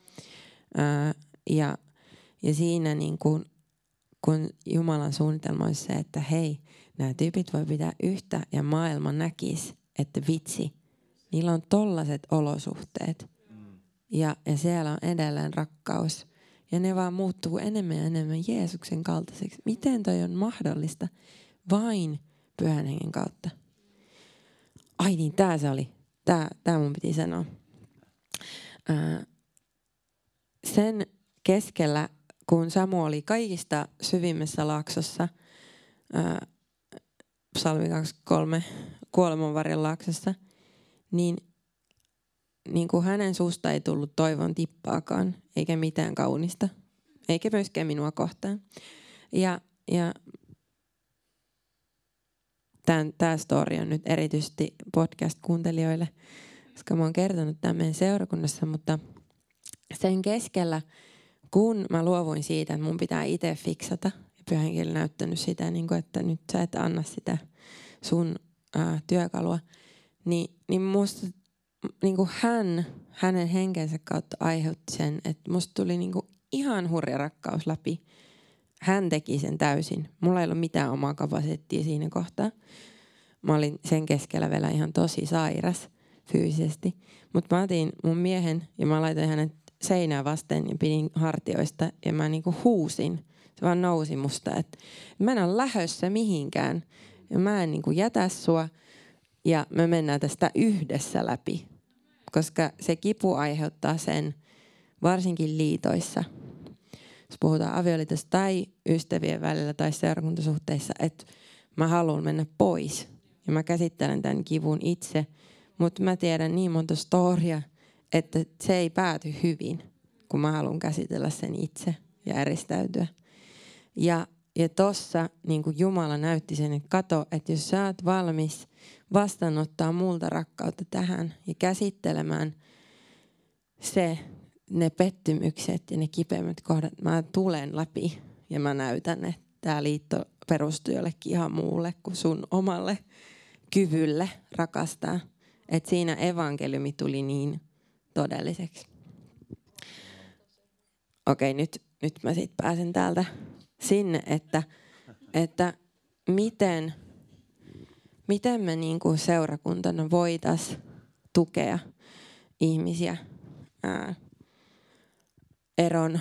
S1: Ää, ja, ja siinä niin kuin, kun Jumalan suunnitelma olisi se, että hei, nämä tyypit voi pitää yhtä ja maailma näkisi, että vitsi, niillä on tollaset olosuhteet. Ja, ja siellä on edelleen rakkaus. Ja ne vaan muuttuu enemmän ja enemmän Jeesuksen kaltaiseksi. Miten toi on mahdollista? Vain pyhän hengen kautta. Ai niin, tää se oli. Tää, tää mun piti sanoa. Ää, sen keskellä, kun Samu oli kaikista syvimmässä laaksossa, ää, psalmi 23, kuolemanvarjon laaksossa, niin, niin kuin hänen suusta ei tullut toivon tippaakaan, eikä mitään kaunista, eikä myöskään minua kohtaan. Ja, ja tämä story on nyt erityisesti podcast-kuuntelijoille, koska mä oon kertonut tämän meidän seurakunnassa, mutta sen keskellä, kun mä luovuin siitä, että mun pitää itse fiksata, ja pyhänkin näyttänyt sitä, niin kuin, että nyt sä et anna sitä sun ää, työkalua, niin, niin musta niin kuin hän, hänen henkensä kautta aiheutti sen, että musta tuli niin kuin ihan hurja rakkaus läpi. Hän teki sen täysin. Mulla ei ollut mitään omaa kapasiteettia siinä kohtaa. Mä olin sen keskellä vielä ihan tosi sairas fyysisesti. Mutta mä otin mun miehen ja mä laitoin hänet seinää vasten ja pidin hartioista ja mä niinku huusin. Se vaan nousi musta, että mä en ole lähössä mihinkään ja mä en niinku jätä sua ja me mennään tästä yhdessä läpi. Koska se kipu aiheuttaa sen, varsinkin liitoissa, jos puhutaan avioliitosta tai ystävien välillä tai seurakuntasuhteissa, että mä haluan mennä pois. Ja mä käsittelen tämän kivun itse, mutta mä tiedän niin monta storia, että se ei pääty hyvin, kun mä haluan käsitellä sen itse ja eristäytyä. Ja, ja tossa niin kuin Jumala näytti sen, että kato, että jos sä oot valmis vastaanottaa multa rakkautta tähän ja käsittelemään se, ne pettymykset ja ne kipeimmät kohdat, mä tulen läpi ja mä näytän, että tämä liitto perustuu jollekin ihan muulle kuin sun omalle kyvylle rakastaa. Että siinä evankeliumi tuli niin todelliseksi. Okei, nyt, nyt mä sitten pääsen täältä sinne, että, että miten, miten me niin kuin seurakuntana voitaisiin tukea ihmisiä ää, eron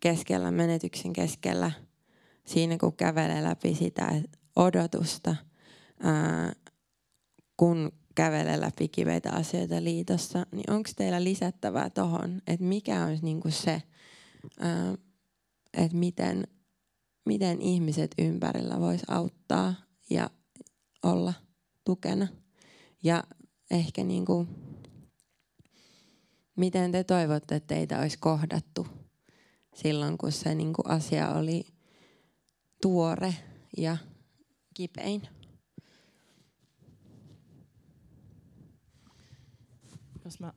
S1: keskellä, menetyksen keskellä, siinä kun kävelee läpi sitä odotusta, ää, kun kävelee läpi kiveitä asioita liitossa, niin onko teillä lisättävää tuohon, että mikä olisi niinku se, että miten, miten ihmiset ympärillä vois auttaa ja olla tukena. Ja ehkä niinku, miten te toivotte, että teitä olisi kohdattu silloin, kun se niinku asia oli tuore ja kipein.
S3: Jos mä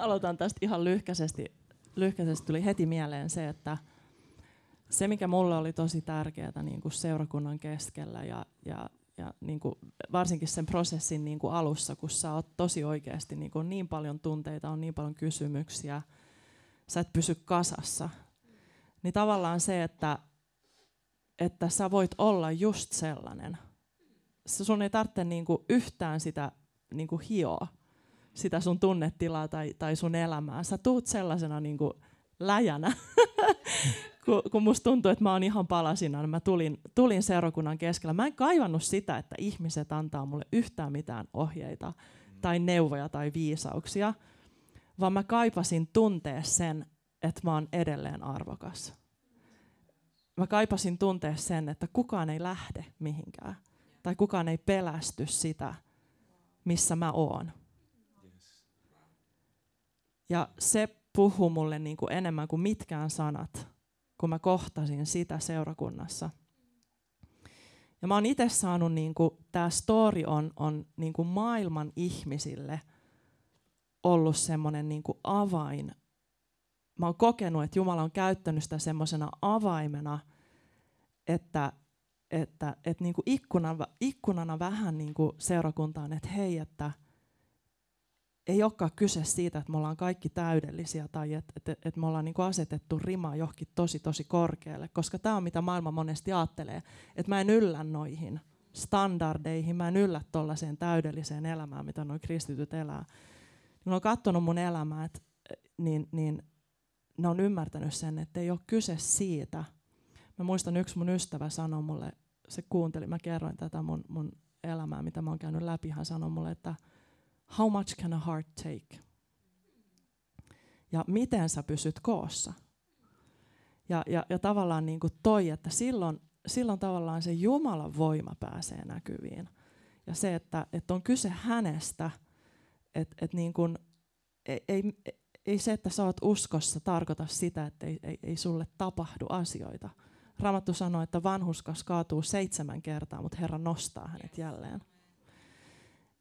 S3: aloitan tästä ihan lyhkäisesti, lyhkäisesti tuli heti mieleen se, että se mikä mulle oli tosi tärkeää niin kuin seurakunnan keskellä ja, ja, ja niin kuin varsinkin sen prosessin niin kuin alussa, kun sä oot tosi oikeasti niin, kuin niin paljon tunteita, on niin paljon kysymyksiä, sä et pysy kasassa, niin tavallaan se, että, että sä voit olla just sellainen. Sun ei tarvitse niin kuin yhtään sitä niin kuin hioa, sitä sun tunnetilaa tai, tai sun elämää. Sä tuut sellaisena niin kuin läjänä, kun, kun musta tuntuu, että mä oon ihan palasina. Mä tulin, tulin seurakunnan keskellä. Mä en kaivannut sitä, että ihmiset antaa mulle yhtään mitään ohjeita tai neuvoja tai viisauksia, vaan mä kaipasin tuntea sen, että mä oon edelleen arvokas. Mä kaipasin tuntea sen, että kukaan ei lähde mihinkään. Tai kukaan ei pelästy sitä, missä mä oon. Ja se puhuu mulle niin kuin enemmän kuin mitkään sanat, kun mä kohtasin sitä seurakunnassa. Ja mä oon itse saanut, niin tämä story on, on niin kuin maailman ihmisille ollut semmoinen niin avain. Mä oon kokenut, että Jumala on käyttänyt sitä semmoisena avaimena, että, että, että niin kuin ikkunana, ikkunana vähän niin kuin seurakuntaan, että hei, että ei olekaan kyse siitä, että me ollaan kaikki täydellisiä tai että, että, että me ollaan niin kuin asetettu rima johonkin tosi tosi korkealle, koska tämä on mitä maailma monesti ajattelee, että mä en yllä noihin standardeihin, mä en yllä tuollaiseen täydelliseen elämään, mitä noin kristityt elää. Kun on katsonut mun elämää, että, niin, niin ne on ymmärtänyt sen, että ei ole kyse siitä. Mä muistan yksi mun ystävä sanoi mulle, se kuunteli, mä kerroin tätä mun, mun elämää, mitä mä oon käynyt läpi, hän sanoi mulle, että how much can a heart take? Ja miten sä pysyt koossa? Ja, ja, ja tavallaan niin kuin toi, että silloin, silloin tavallaan se Jumalan voima pääsee näkyviin. Ja se, että, että on kyse hänestä, että, että niin kuin, ei, ei, ei se, että sä oot uskossa, tarkoita sitä, että ei, ei, ei sulle tapahdu asioita. Raamattu sanoo, että vanhuskas kaatuu seitsemän kertaa, mutta Herra nostaa hänet jälleen.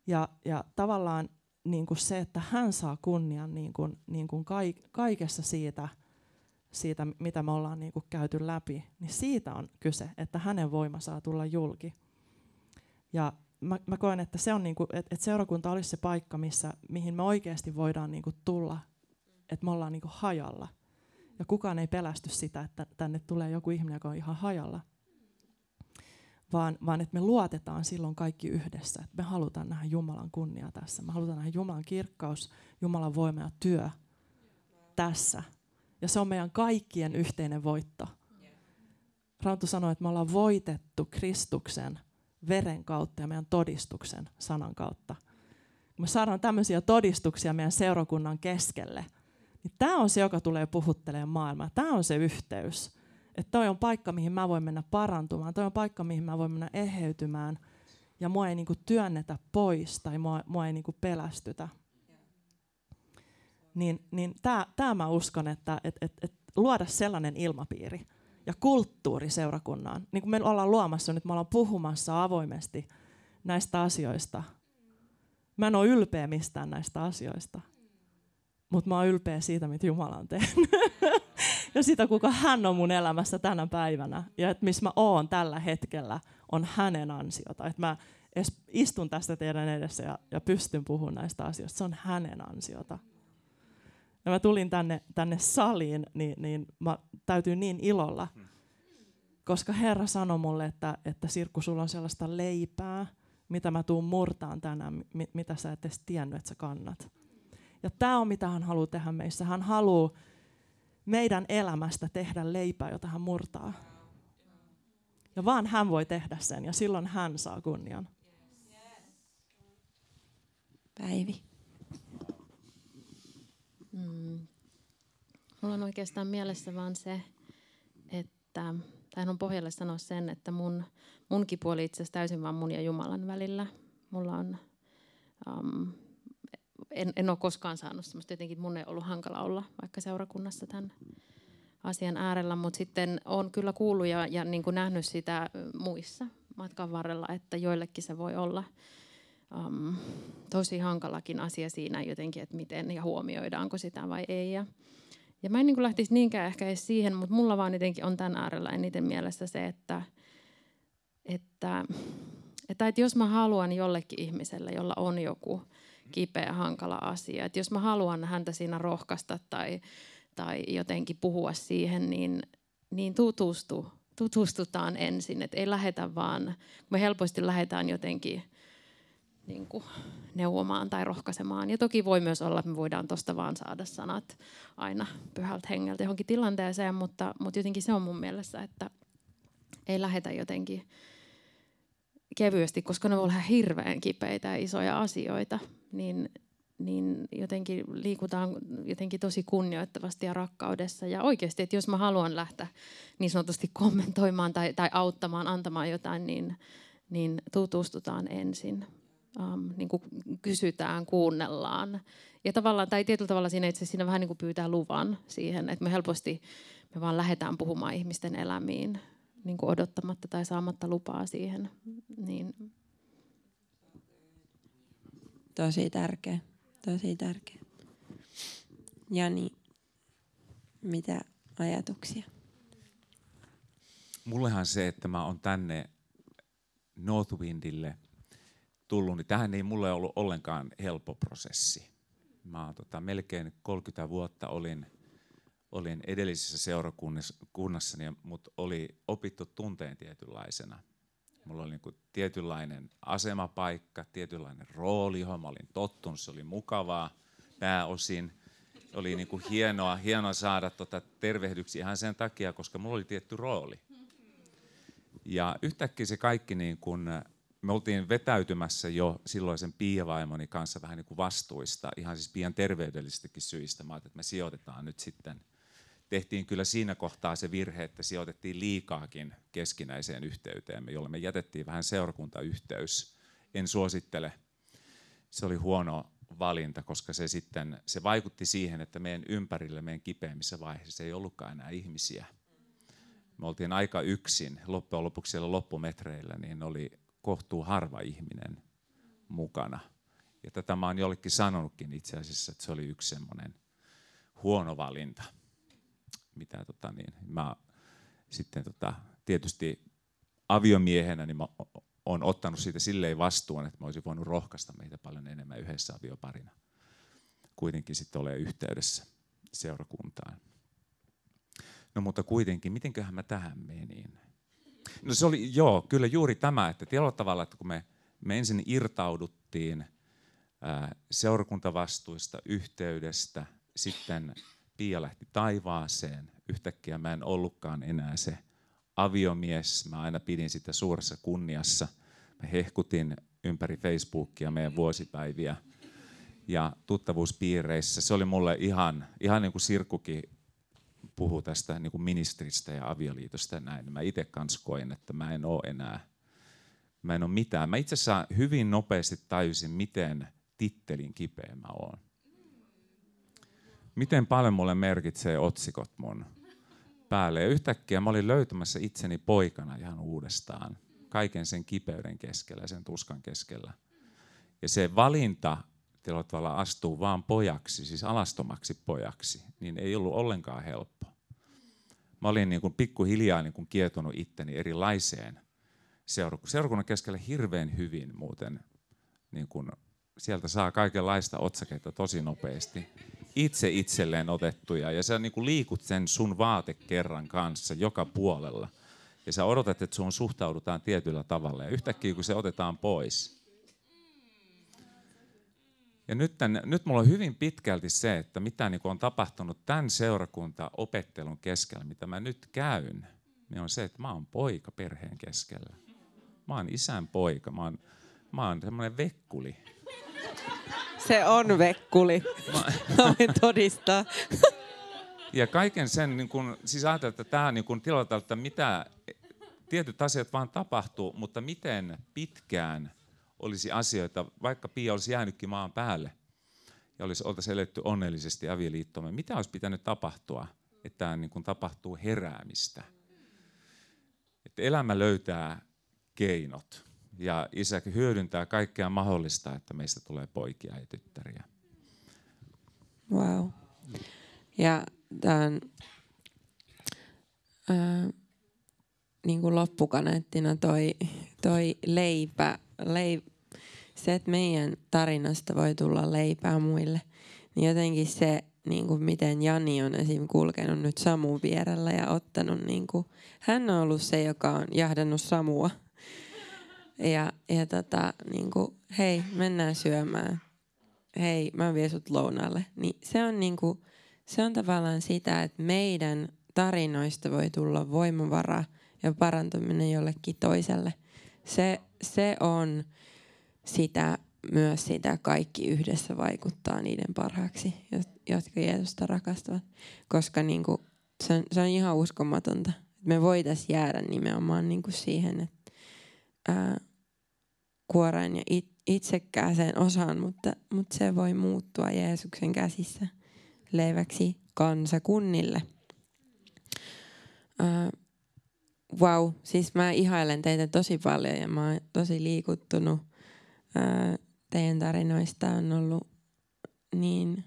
S3: Ja, ja tavallaan niin kuin se, että hän saa kunnian niin kuin, niin kuin kaikessa siitä, siitä, mitä me ollaan niin kuin käyty läpi, niin siitä on kyse, että hänen voima saa tulla julki. Ja mä, mä koen, että se on niin kuin, että, että seurakunta olisi se paikka, missä, mihin me oikeasti voidaan niin kuin tulla, että me ollaan niin kuin hajalla. Ja kukaan ei pelästy sitä, että tänne tulee joku ihminen, joka on ihan hajalla. Vaan, vaan että me luotetaan silloin kaikki yhdessä. Että me halutaan nähdä Jumalan kunnia tässä. Me halutaan nähdä Jumalan kirkkaus, Jumalan voima ja työ tässä. Ja se on meidän kaikkien yhteinen voitto. Raamattu sanoo, että me ollaan voitettu Kristuksen veren kautta ja meidän todistuksen sanan kautta. Kun me saadaan tämmöisiä todistuksia meidän seurakunnan keskelle, niin tämä on se, joka tulee puhuttelemaan maailmaa. Tämä on se yhteys. Että toi on paikka, mihin mä voin mennä parantumaan. Toi on paikka, mihin mä voin mennä eheytymään. Ja mua ei niinku työnnetä pois tai mua, mua ei niinku pelästytä. Niin, niin tämä mä uskon, että et, et, et luoda sellainen ilmapiiri ja kulttuuri seurakunnaan. Niin kuin me ollaan luomassa nyt, me ollaan puhumassa avoimesti näistä asioista. Mä en ole ylpeä mistään näistä asioista, mutta mä oon ylpeä siitä, mitä Jumala on tehnyt. ja sitä, kuka hän on mun elämässä tänä päivänä. Ja että missä mä oon tällä hetkellä, on hänen ansiota. Että mä edes istun tästä teidän edessä ja, ja pystyn puhumaan näistä asioista. Se on hänen ansiota. Ja mä tulin tänne, tänne saliin, niin, niin mä täytyy niin ilolla, koska Herra sanoi mulle, että, että Sirkku, sulla on sellaista leipää, mitä mä tuun murtaan tänään, mi, mitä sä et edes tiennyt, että sä kannat. Ja tämä on, mitä hän haluaa tehdä meissä. Hän haluaa meidän elämästä tehdä leipää, jota hän murtaa. Ja vaan hän voi tehdä sen, ja silloin hän saa kunnian.
S1: Päivi.
S4: Mm. Mulla on oikeastaan mielessä vaan se, että tähän on pohjalle sanoa sen, että mun, mun kipu oli itse asiassa täysin vaan mun ja Jumalan välillä. Mulla on, um, en, en ole koskaan saanut semmoista, jotenkin mun ei ollut hankala olla vaikka seurakunnassa tämän asian äärellä, mutta sitten on kyllä kuullut ja, ja niin kuin nähnyt sitä muissa matkan varrella, että joillekin se voi olla um, tosi hankalakin asia siinä jotenkin, että miten ja huomioidaanko sitä vai ei. Ja, ja mä en niin lähtisi niinkään ehkä edes siihen, mutta mulla vaan jotenkin on tämän äärellä eniten mielessä se, että, että, että, että jos mä haluan jollekin ihmiselle, jolla on joku kipeä, hankala asia, että jos mä haluan häntä siinä rohkaista tai, tai jotenkin puhua siihen, niin, niin tutustu, tutustutaan ensin. Että ei lähetä vaan, me helposti lähdetään jotenkin – niin kuin neuvomaan tai rohkaisemaan. Ja toki voi myös olla, että me voidaan tuosta vaan saada sanat aina pyhältä hengeltä johonkin tilanteeseen, mutta, mutta jotenkin se on mun mielestä, että ei lähetä jotenkin kevyesti, koska ne voi olla hirveän kipeitä ja isoja asioita, niin, niin jotenkin liikutaan jotenkin tosi kunnioittavasti ja rakkaudessa. Ja oikeasti, että jos mä haluan lähteä niin sanotusti kommentoimaan tai, tai auttamaan, antamaan jotain, niin, niin tutustutaan ensin um, niin kuin kysytään, kuunnellaan. Ja tavallaan, tai tietyllä tavalla siinä itse siinä vähän niin kuin pyytää luvan siihen, että me helposti me vaan lähdetään puhumaan ihmisten elämiin. Niin kuin odottamatta tai saamatta lupaa siihen. Niin.
S1: Tosi tärkeä, tosi tärkeä. Jani, mitä ajatuksia?
S2: Mullehan se, että mä oon tänne Northwindille tullut, niin tähän ei mulle ollut ollenkaan helppo prosessi. Mä tota, melkein 30 vuotta olin, olin edellisessä seurakunnassa, mutta oli opittu tunteen tietynlaisena. Mulla oli niinku tietynlainen asemapaikka, tietynlainen rooli, johon mä olin tottunut, se oli mukavaa pääosin. Oli niinku hienoa, hienoa saada tota tervehdyksiä ihan sen takia, koska mulla oli tietty rooli. Ja yhtäkkiä se kaikki niin kun me oltiin vetäytymässä jo silloisen piiavaimoni kanssa vähän niin kuin vastuista, ihan siis pian terveydellisistäkin syistä. Mä että me sijoitetaan nyt sitten. Tehtiin kyllä siinä kohtaa se virhe, että sijoitettiin liikaakin keskinäiseen yhteyteen, jolle me jätettiin vähän seurakuntayhteys. En suosittele. Se oli huono valinta, koska se sitten se vaikutti siihen, että meidän ympärille, meidän kipeimmissä vaiheissa ei ollutkaan enää ihmisiä. Me oltiin aika yksin. Loppujen lopuksi siellä loppumetreillä niin oli kohtuu harva ihminen mukana. Ja tätä mä oon jollekin sanonutkin itse asiassa, että se oli yksi semmoinen huono valinta. Mitä tota niin, mä sitten tota, tietysti aviomiehenä niin mä oon ottanut siitä silleen vastuun, että mä olisin voinut rohkaista meitä paljon enemmän yhdessä avioparina. Kuitenkin sitten ole yhteydessä seurakuntaan. No mutta kuitenkin, mitenköhän mä tähän menin? No se oli, joo, kyllä juuri tämä, että tietyllä tavalla, että kun me, me ensin irtauduttiin ää, seurakuntavastuista, yhteydestä, sitten Pia lähti taivaaseen, yhtäkkiä mä en ollutkaan enää se aviomies, mä aina pidin sitä suuressa kunniassa. Mä hehkutin ympäri Facebookia meidän vuosipäiviä ja tuttavuuspiireissä. Se oli mulle ihan, ihan niin kuin Sirkukin puhuu tästä niin kuin ministeristä ja avioliitosta ja näin, mä itse kanssa koen, että mä en ole enää, mä en ole mitään. Mä itse asiassa hyvin nopeasti tajusin, miten tittelin kipeä mä oon. Miten paljon mulle merkitsee otsikot mun päälle. Ja yhtäkkiä mä olin löytämässä itseni poikana ihan uudestaan. Kaiken sen kipeyden keskellä, sen tuskan keskellä. Ja se valinta tavalla astuu vaan pojaksi, siis alastomaksi pojaksi, niin ei ollut ollenkaan helppo. Mä olin niin kuin pikkuhiljaa niin kuin kietunut itteni erilaiseen seurakunnan. Seurakunnan keskellä hirveän hyvin muuten. Niin kuin, sieltä saa kaikenlaista otsaketta tosi nopeasti. Itse itselleen otettuja. Ja sä niin kuin liikut sen sun vaatekerran kanssa joka puolella. Ja sä odotat, että sun suhtaudutaan tietyllä tavalla. Ja yhtäkkiä kun se otetaan pois, ja nyt, tämän, nyt mulla on hyvin pitkälti se, että mitä niin on tapahtunut tämän seurakuntaopettelun keskellä, mitä mä nyt käyn, niin on se, että mä oon poika perheen keskellä. Mä oon isän poika, mä oon, mä oon semmoinen vekkuli.
S1: Se on vekkuli. Mä voin todistaa.
S2: Ja kaiken sen, niin kun, siis ajatellaan, että tämä niin kun tilata, että mitä, tietyt asiat vaan tapahtuu, mutta miten pitkään olisi asioita, vaikka Pia olisi jäänytkin maan päälle ja olisi oltaisiin eletty onnellisesti avioliittoon, mitä olisi pitänyt tapahtua, että tämä niin kuin tapahtuu heräämistä. Että elämä löytää keinot ja isä hyödyntää kaikkea mahdollista, että meistä tulee poikia ja tyttäriä.
S1: Wow. Ja tämän, äh, niin kuin loppukaneettina toi, toi leipä leip, se, että meidän tarinasta voi tulla leipää muille, niin jotenkin se, niin kuin miten Jani on esim. kulkenut nyt Samun vierellä ja ottanut, niin kuin, hän on ollut se, joka on jahdannut Samua. Ja, ja tota, niin kuin, hei, mennään syömään. Hei, mä vien sut lounaalle. Niin se on, niin kuin, se on tavallaan sitä, että meidän tarinoista voi tulla voimavara ja parantuminen jollekin toiselle – se, se on sitä, myös sitä kaikki yhdessä vaikuttaa niiden parhaaksi, jotka Jeesusta rakastavat. Koska niin kuin, se, on, se on ihan uskomatonta. Me voitaisiin jäädä nimenomaan niin kuin siihen, että ää, kuorain ja it, itsekkääseen osaan, mutta, mutta se voi muuttua Jeesuksen käsissä leiväksi kansakunnille. Ää, wow, siis mä ihailen teitä tosi paljon ja mä oon tosi liikuttunut. Ää, teidän tarinoista on ollut niin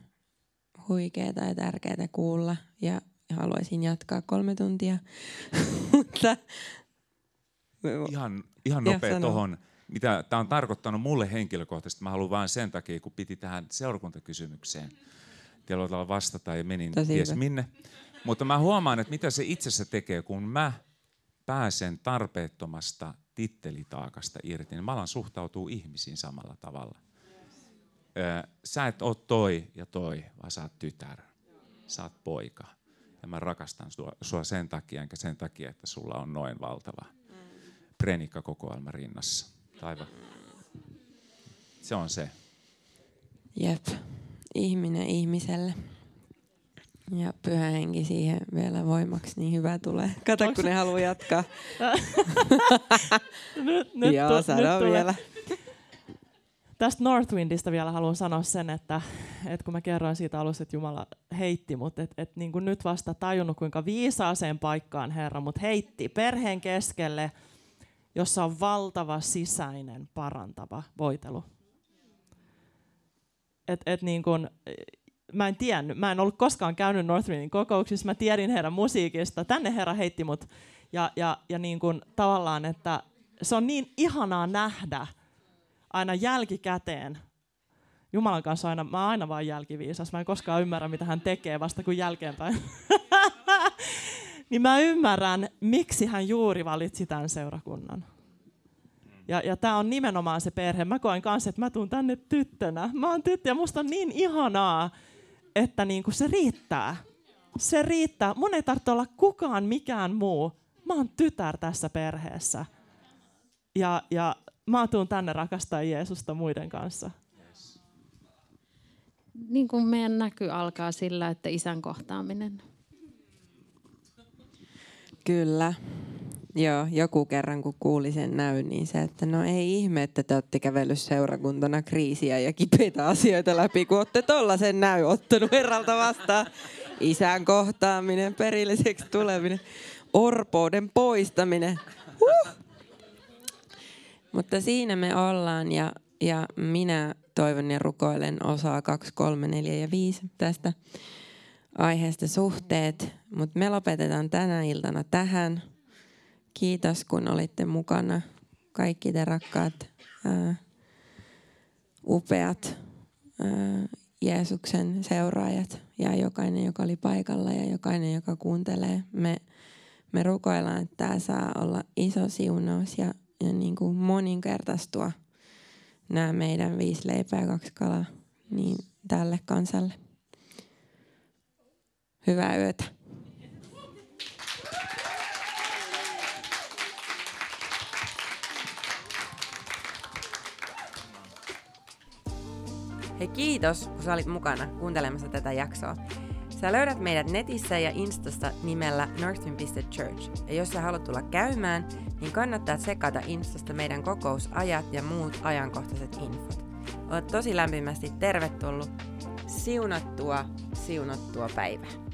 S1: huikeeta ja tärkeää kuulla ja haluaisin jatkaa kolme tuntia. Mutta
S2: Ihan, ihan nopea tuohon, mitä tämä on tarkoittanut mulle henkilökohtaisesti. Mä haluan vain sen takia, kun piti tähän seurakuntakysymykseen. Tällä tavalla vastata ja menin
S1: Tosi
S2: ties
S1: hyvä.
S2: minne. Mutta mä huomaan, että mitä se itsessä tekee, kun mä pääsen tarpeettomasta tittelitaakasta irti, niin mä alan suhtautua ihmisiin samalla tavalla. Ö, Sä et ole toi ja toi, vaan sä oot tytär. Sä oot poika. Ja mä rakastan sua, sua sen takia, enkä sen takia, että sulla on noin valtava prenikkakokoelma rinnassa. Aivan. Se on se.
S1: jep, ihminen ihmiselle. Ja pyhä henki siihen vielä voimaksi, niin hyvä tulee. Kato,
S3: Onks
S1: kun ne haluaa jatkaa.
S3: Nyt, nyt,
S1: Joo,
S3: tu-
S1: sano
S3: nyt tulee.
S1: vielä.
S3: Tästä Northwindista vielä haluan sanoa sen, että, että kun mä kerroin siitä alussa, että Jumala heitti mut, että et niin kuin nyt vasta tajunnut, kuinka viisaaseen paikkaan Herra mut heitti perheen keskelle, jossa on valtava sisäinen parantava voitelu. Et, et niin kun, mä en tiennyt, mä en ollut koskaan käynyt Northwindin kokouksissa, mä tiedin heidän musiikista, tänne Herra heitti mut. Ja, ja, ja niin kun, tavallaan, että se on niin ihanaa nähdä, aina jälkikäteen. Jumalan kanssa aina, mä aina vaan jälkiviisas. Mä en koskaan ymmärrä, mitä hän tekee vasta kuin jälkeenpäin. niin mä ymmärrän, miksi hän juuri valitsi tämän seurakunnan. Ja, ja tämä on nimenomaan se perhe. Mä koen kanssa, että mä tuun tänne tyttönä. Mä oon tyttö ja musta on niin ihanaa, että niinku se riittää. Se riittää. Mun ei tarvitse olla kukaan mikään muu. Mä oon tytär tässä perheessä. Ja, ja mä tuun tänne rakastaa Jeesusta muiden kanssa.
S4: Niin kuin meidän näky alkaa sillä, että isän kohtaaminen.
S1: Kyllä. Joo, joku kerran kun kuuli sen näyn, niin se, että no ei ihme, että te olette kävellyt seurakuntana kriisiä ja kipeitä asioita läpi, kun olette tollasen näy ottanut herralta vastaan. Isän kohtaaminen, perilliseksi tuleminen, orpouden poistaminen. Huh! Mutta siinä me ollaan ja, ja minä toivon ja rukoilen osaa 2, 3, 4 ja 5 tästä aiheesta suhteet. Mutta me lopetetaan tänä iltana tähän. Kiitos kun olitte mukana. Kaikki te rakkaat, ää, upeat ää, Jeesuksen seuraajat ja jokainen, joka oli paikalla ja jokainen, joka kuuntelee. Me, me rukoillaan, että tämä saa olla iso siunaus ja, ja niin kuin moninkertaistua nämä meidän viisi leipää ja kaksi kalaa niin tälle kansalle. Hyvää yötä. Hei kiitos, kun sä olit mukana kuuntelemassa tätä jaksoa. Sä löydät meidät netissä ja Instasta nimellä northwind.church. Ja jos sä haluat tulla käymään, niin kannattaa tsekata Instasta meidän kokousajat ja muut ajankohtaiset infot. Olet tosi lämpimästi tervetullut. Siunattua, siunattua päivää.